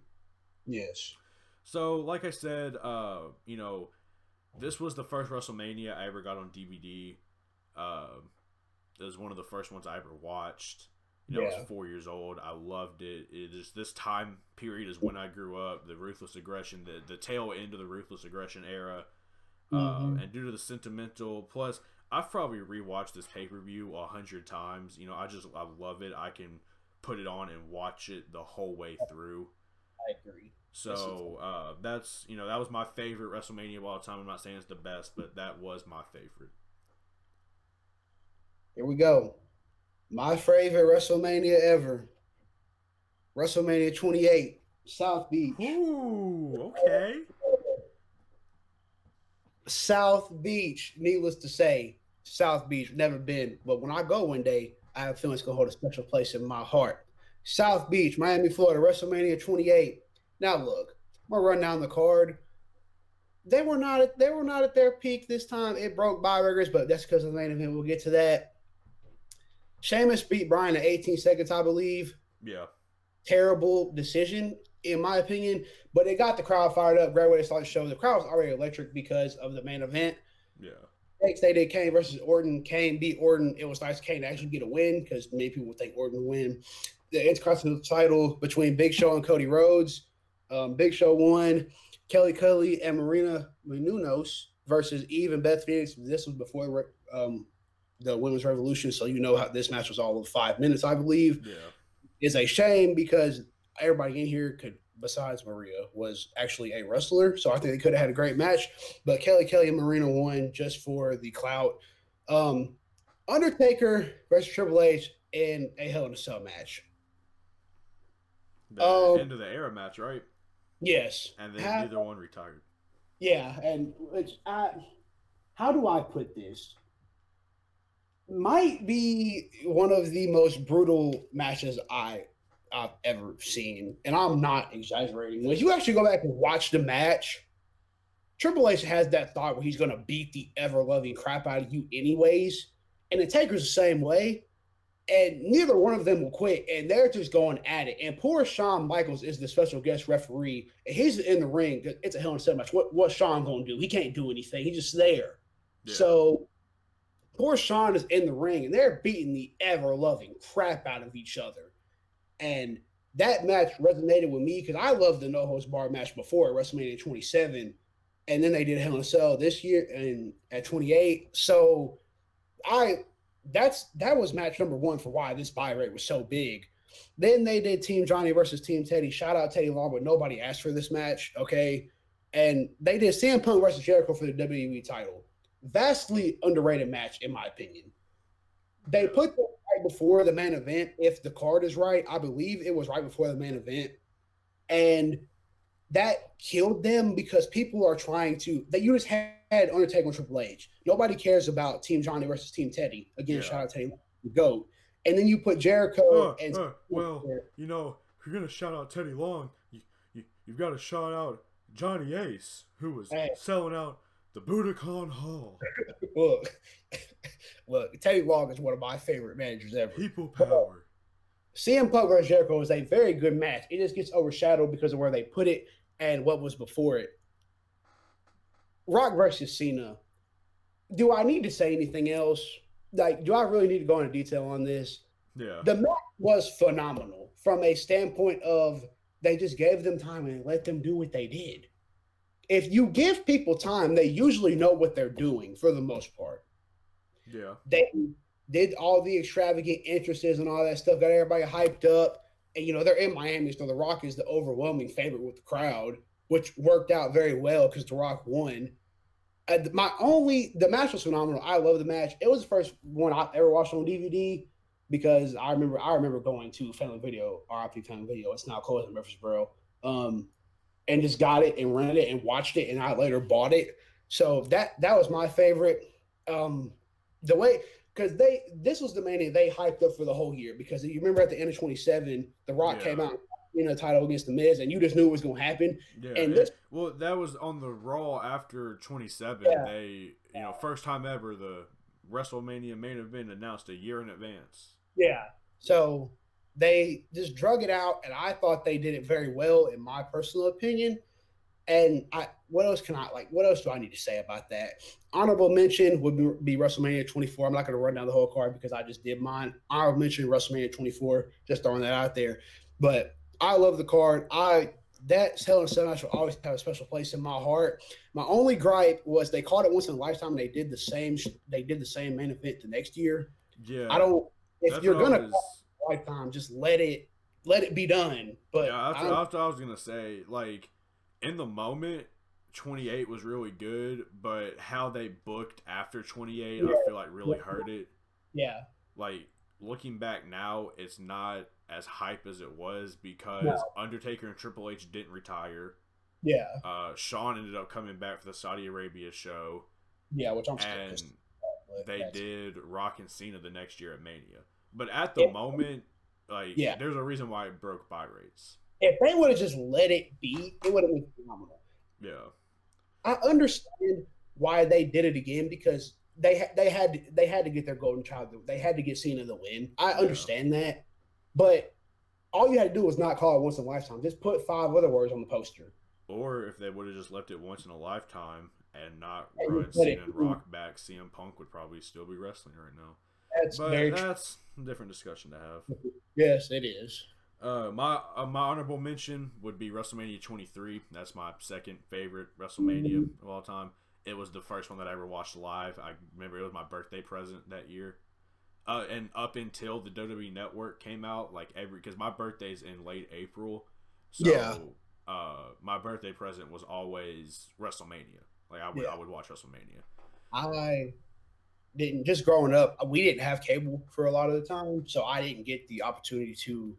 Yes. So, like I said, uh, you know, this was the first WrestleMania I ever got on DVD. Uh, it was one of the first ones I ever watched. You know, I was four years old. I loved it. It is this time period is when I grew up. The ruthless aggression, the the tail end of the ruthless aggression era, uh, Mhm. and due to the sentimental. Plus, I've probably rewatched this pay per view a hundred times. You know, I just I love it. I can put it on and watch it the whole way through. I agree. So uh, that's you know that was my favorite WrestleMania of all time. I'm not saying it's the best, but that was my favorite. Here we go. My favorite WrestleMania ever. WrestleMania 28, South Beach. Ooh, okay. South Beach, needless to say, South Beach, never been. But when I go one day, I have a feeling it's going to hold a special place in my heart. South Beach, Miami, Florida, WrestleMania 28. Now look, I'm gonna run down the card. They were not at, they were not at their peak this time. It broke by records, but that's because of the main event. We'll get to that. Sheamus beat Bryan in 18 seconds, I believe. Yeah, Terrible decision, in my opinion, but it got the crowd fired up. Great way to start the show. The crowd was already electric because of the main event. yeah, Next day, they Kane versus Orton. Kane beat Orton. It was nice Kane to actually get a win because many people would think Orton would win. The Intercontinental title between Big Show and Cody Rhodes. Um, Big Show won. Kelly Kelly and Marina Menounos versus Eve and Beth Phoenix. This was before um, the Women's Revolution, so you know how this match was all of five minutes, I believe. yeah, Is a shame because everybody in here could, besides Maria, was actually a wrestler. So I think they could have had a great match. But Kelly Kelly and Marina won just for the clout. Um, Undertaker versus Triple H in a Hell in a Cell match. the Um, end of the era match, right? Yes. And then How- neither one retired. Yeah, and which I, how do I put this? Might be one of the most brutal matches I I've ever seen, and I'm not exaggerating. When you actually go back and watch the match, Triple H has that thought where he's going to beat the ever loving crap out of you anyways, and the Taker's the same way. And neither one of them will quit, and they're just going at it. And poor Shawn Michaels is the special guest referee, and he's in the ring. It's a hell in a cell match. What what's Shawn gonna do? He can't do anything. He's just there. Yeah. So poor Shawn is in the ring, and they're beating the ever loving crap out of each other. And that match resonated with me because I loved the no holds bar match before WrestleMania 27, and then they did Hell in a Cell this year and at 28. So I that's that was match number one for why this buy rate was so big. Then they did Team Johnny versus Team Teddy. Shout out Teddy Long, but nobody asked for this match. Okay. And they did CM Punk versus Jericho for the WWE title. Vastly underrated match, in my opinion. They put them right before the main event. If the card is right, I believe it was right before the main event. And that killed them because people are trying to. That you just had Undertaker and Triple H. Nobody cares about Team Johnny versus Team Teddy. Again, Yeah. shout out Teddy, the goat. And then you put Jericho Uh, and uh, well, you know, if you're gonna shout out Teddy Long, you, you you've got to shout out Johnny Ace, who was Hey. selling out the Budokan Hall. look, look, Teddy Long is one of my favorite managers ever. People power. CM Punk versus Jericho is a very good match. It just gets overshadowed because of where they put it and what was before it. Rock versus Cena. Do I need to say anything else? Like, do I really need to go into detail on this? Yeah, The match was phenomenal from a standpoint of they just gave them time and let them do what they did. If you give people time, they usually know what they're doing for the most part yeah, they did all the extravagant entrances and all that stuff, got everybody hyped up. And you know, they're in Miami, so The Rock is the overwhelming favorite with the crowd, which worked out very well because The Rock won. Uh, my only the match was phenomenal. I love the match. It was the first one I ever watched on DVD. because I remember I remember going to Family Video, RIP Family Video. It's now closed in Murfreesboro. Um, and just got it and rented it and watched it, and I later bought it. So that that was my favorite. Um, the way because they this was the mania they hyped up for the whole year because you remember at the end of 27, The Rock Yeah. came out in a title against the Miz, and you just knew it was going to happen. Yeah, And it- this- well, that was on the Raw after 27. Yeah. They, you know, first time ever the WrestleMania main event announced a year in advance. Yeah. So they just drug it out, and I thought they did it very well, in my personal opinion. And I, what else can I like? What else do I need to say about that? Honorable mention would be, WrestleMania 24. I'm not going to run down the whole card because I just did mine. Honorable mention WrestleMania 24. Just throwing that out there. But I love the card. I that Hell in a Cell match will always have a special place in my heart. My only gripe was they called it once in a lifetime. And they did the same. They did the same main event the next year. Yeah, I don't. If that's you're gonna was- call it lifetime, just let it let it be done. But yeah, that's, that's what I was gonna say. Like in the moment, 28 was really good, but how they booked after 28, I feel like really Yeah. hurt it. yeah, Like looking back now, it's not as hype as it was because No. Undertaker and Triple H didn't retire. yeah, Uh, Shawn ended up coming back for the Saudi Arabia show, yeah. Which I'm and pissed about, but they did Rock and Cena the next year at Mania. But at the Yeah. moment, like, Yeah. there's a reason why it broke buy rates. If they would have just let it be, it would have been phenomenal. Yeah, I understand why they did it again because they ha- they had to, they had to get their golden child. They had to get Cena the win. I Yeah. understand that, but all you had to do was not call it once in a lifetime. Just put five other words on the poster. or if they would have just left it once in a lifetime and not And run Cena and Rock back, CM Punk would probably still be wrestling right now. That's But very that's a different discussion to have. Yes, it is. Uh, my uh, my honorable mention would be WrestleMania 23. That's my second favorite WrestleMania of all time. It was the first one that I ever watched live. I remember it was my birthday present that year. Uh, and up until the WWE Network came out, like every because my birthday's in late April, so Yeah. uh, my birthday present was always WrestleMania. Like I would Yeah. I would watch WrestleMania. I didn't just growing up. We didn't have cable for a lot of the time, so I didn't get the opportunity to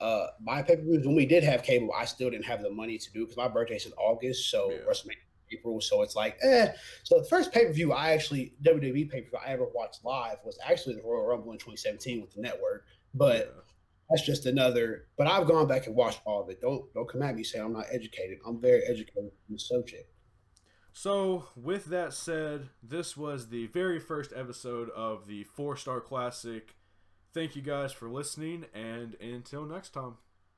uh, buy pay per views. When we did have cable, I still didn't have the money to do because my birthday's in August, so Yeah. WrestleMania April. So it's like, eh. So the first pay per view I actually WWE pay per view I ever watched live was actually the Royal Rumble in 2017 with the network, but. Yeah. That's just another. But I've gone back and watched all of it. Don't don't come at me saying I'm not educated. I'm very educated in the subject. So, with that said, this was the very first episode of the Four Star Classic. Thank you guys for listening, and until next time.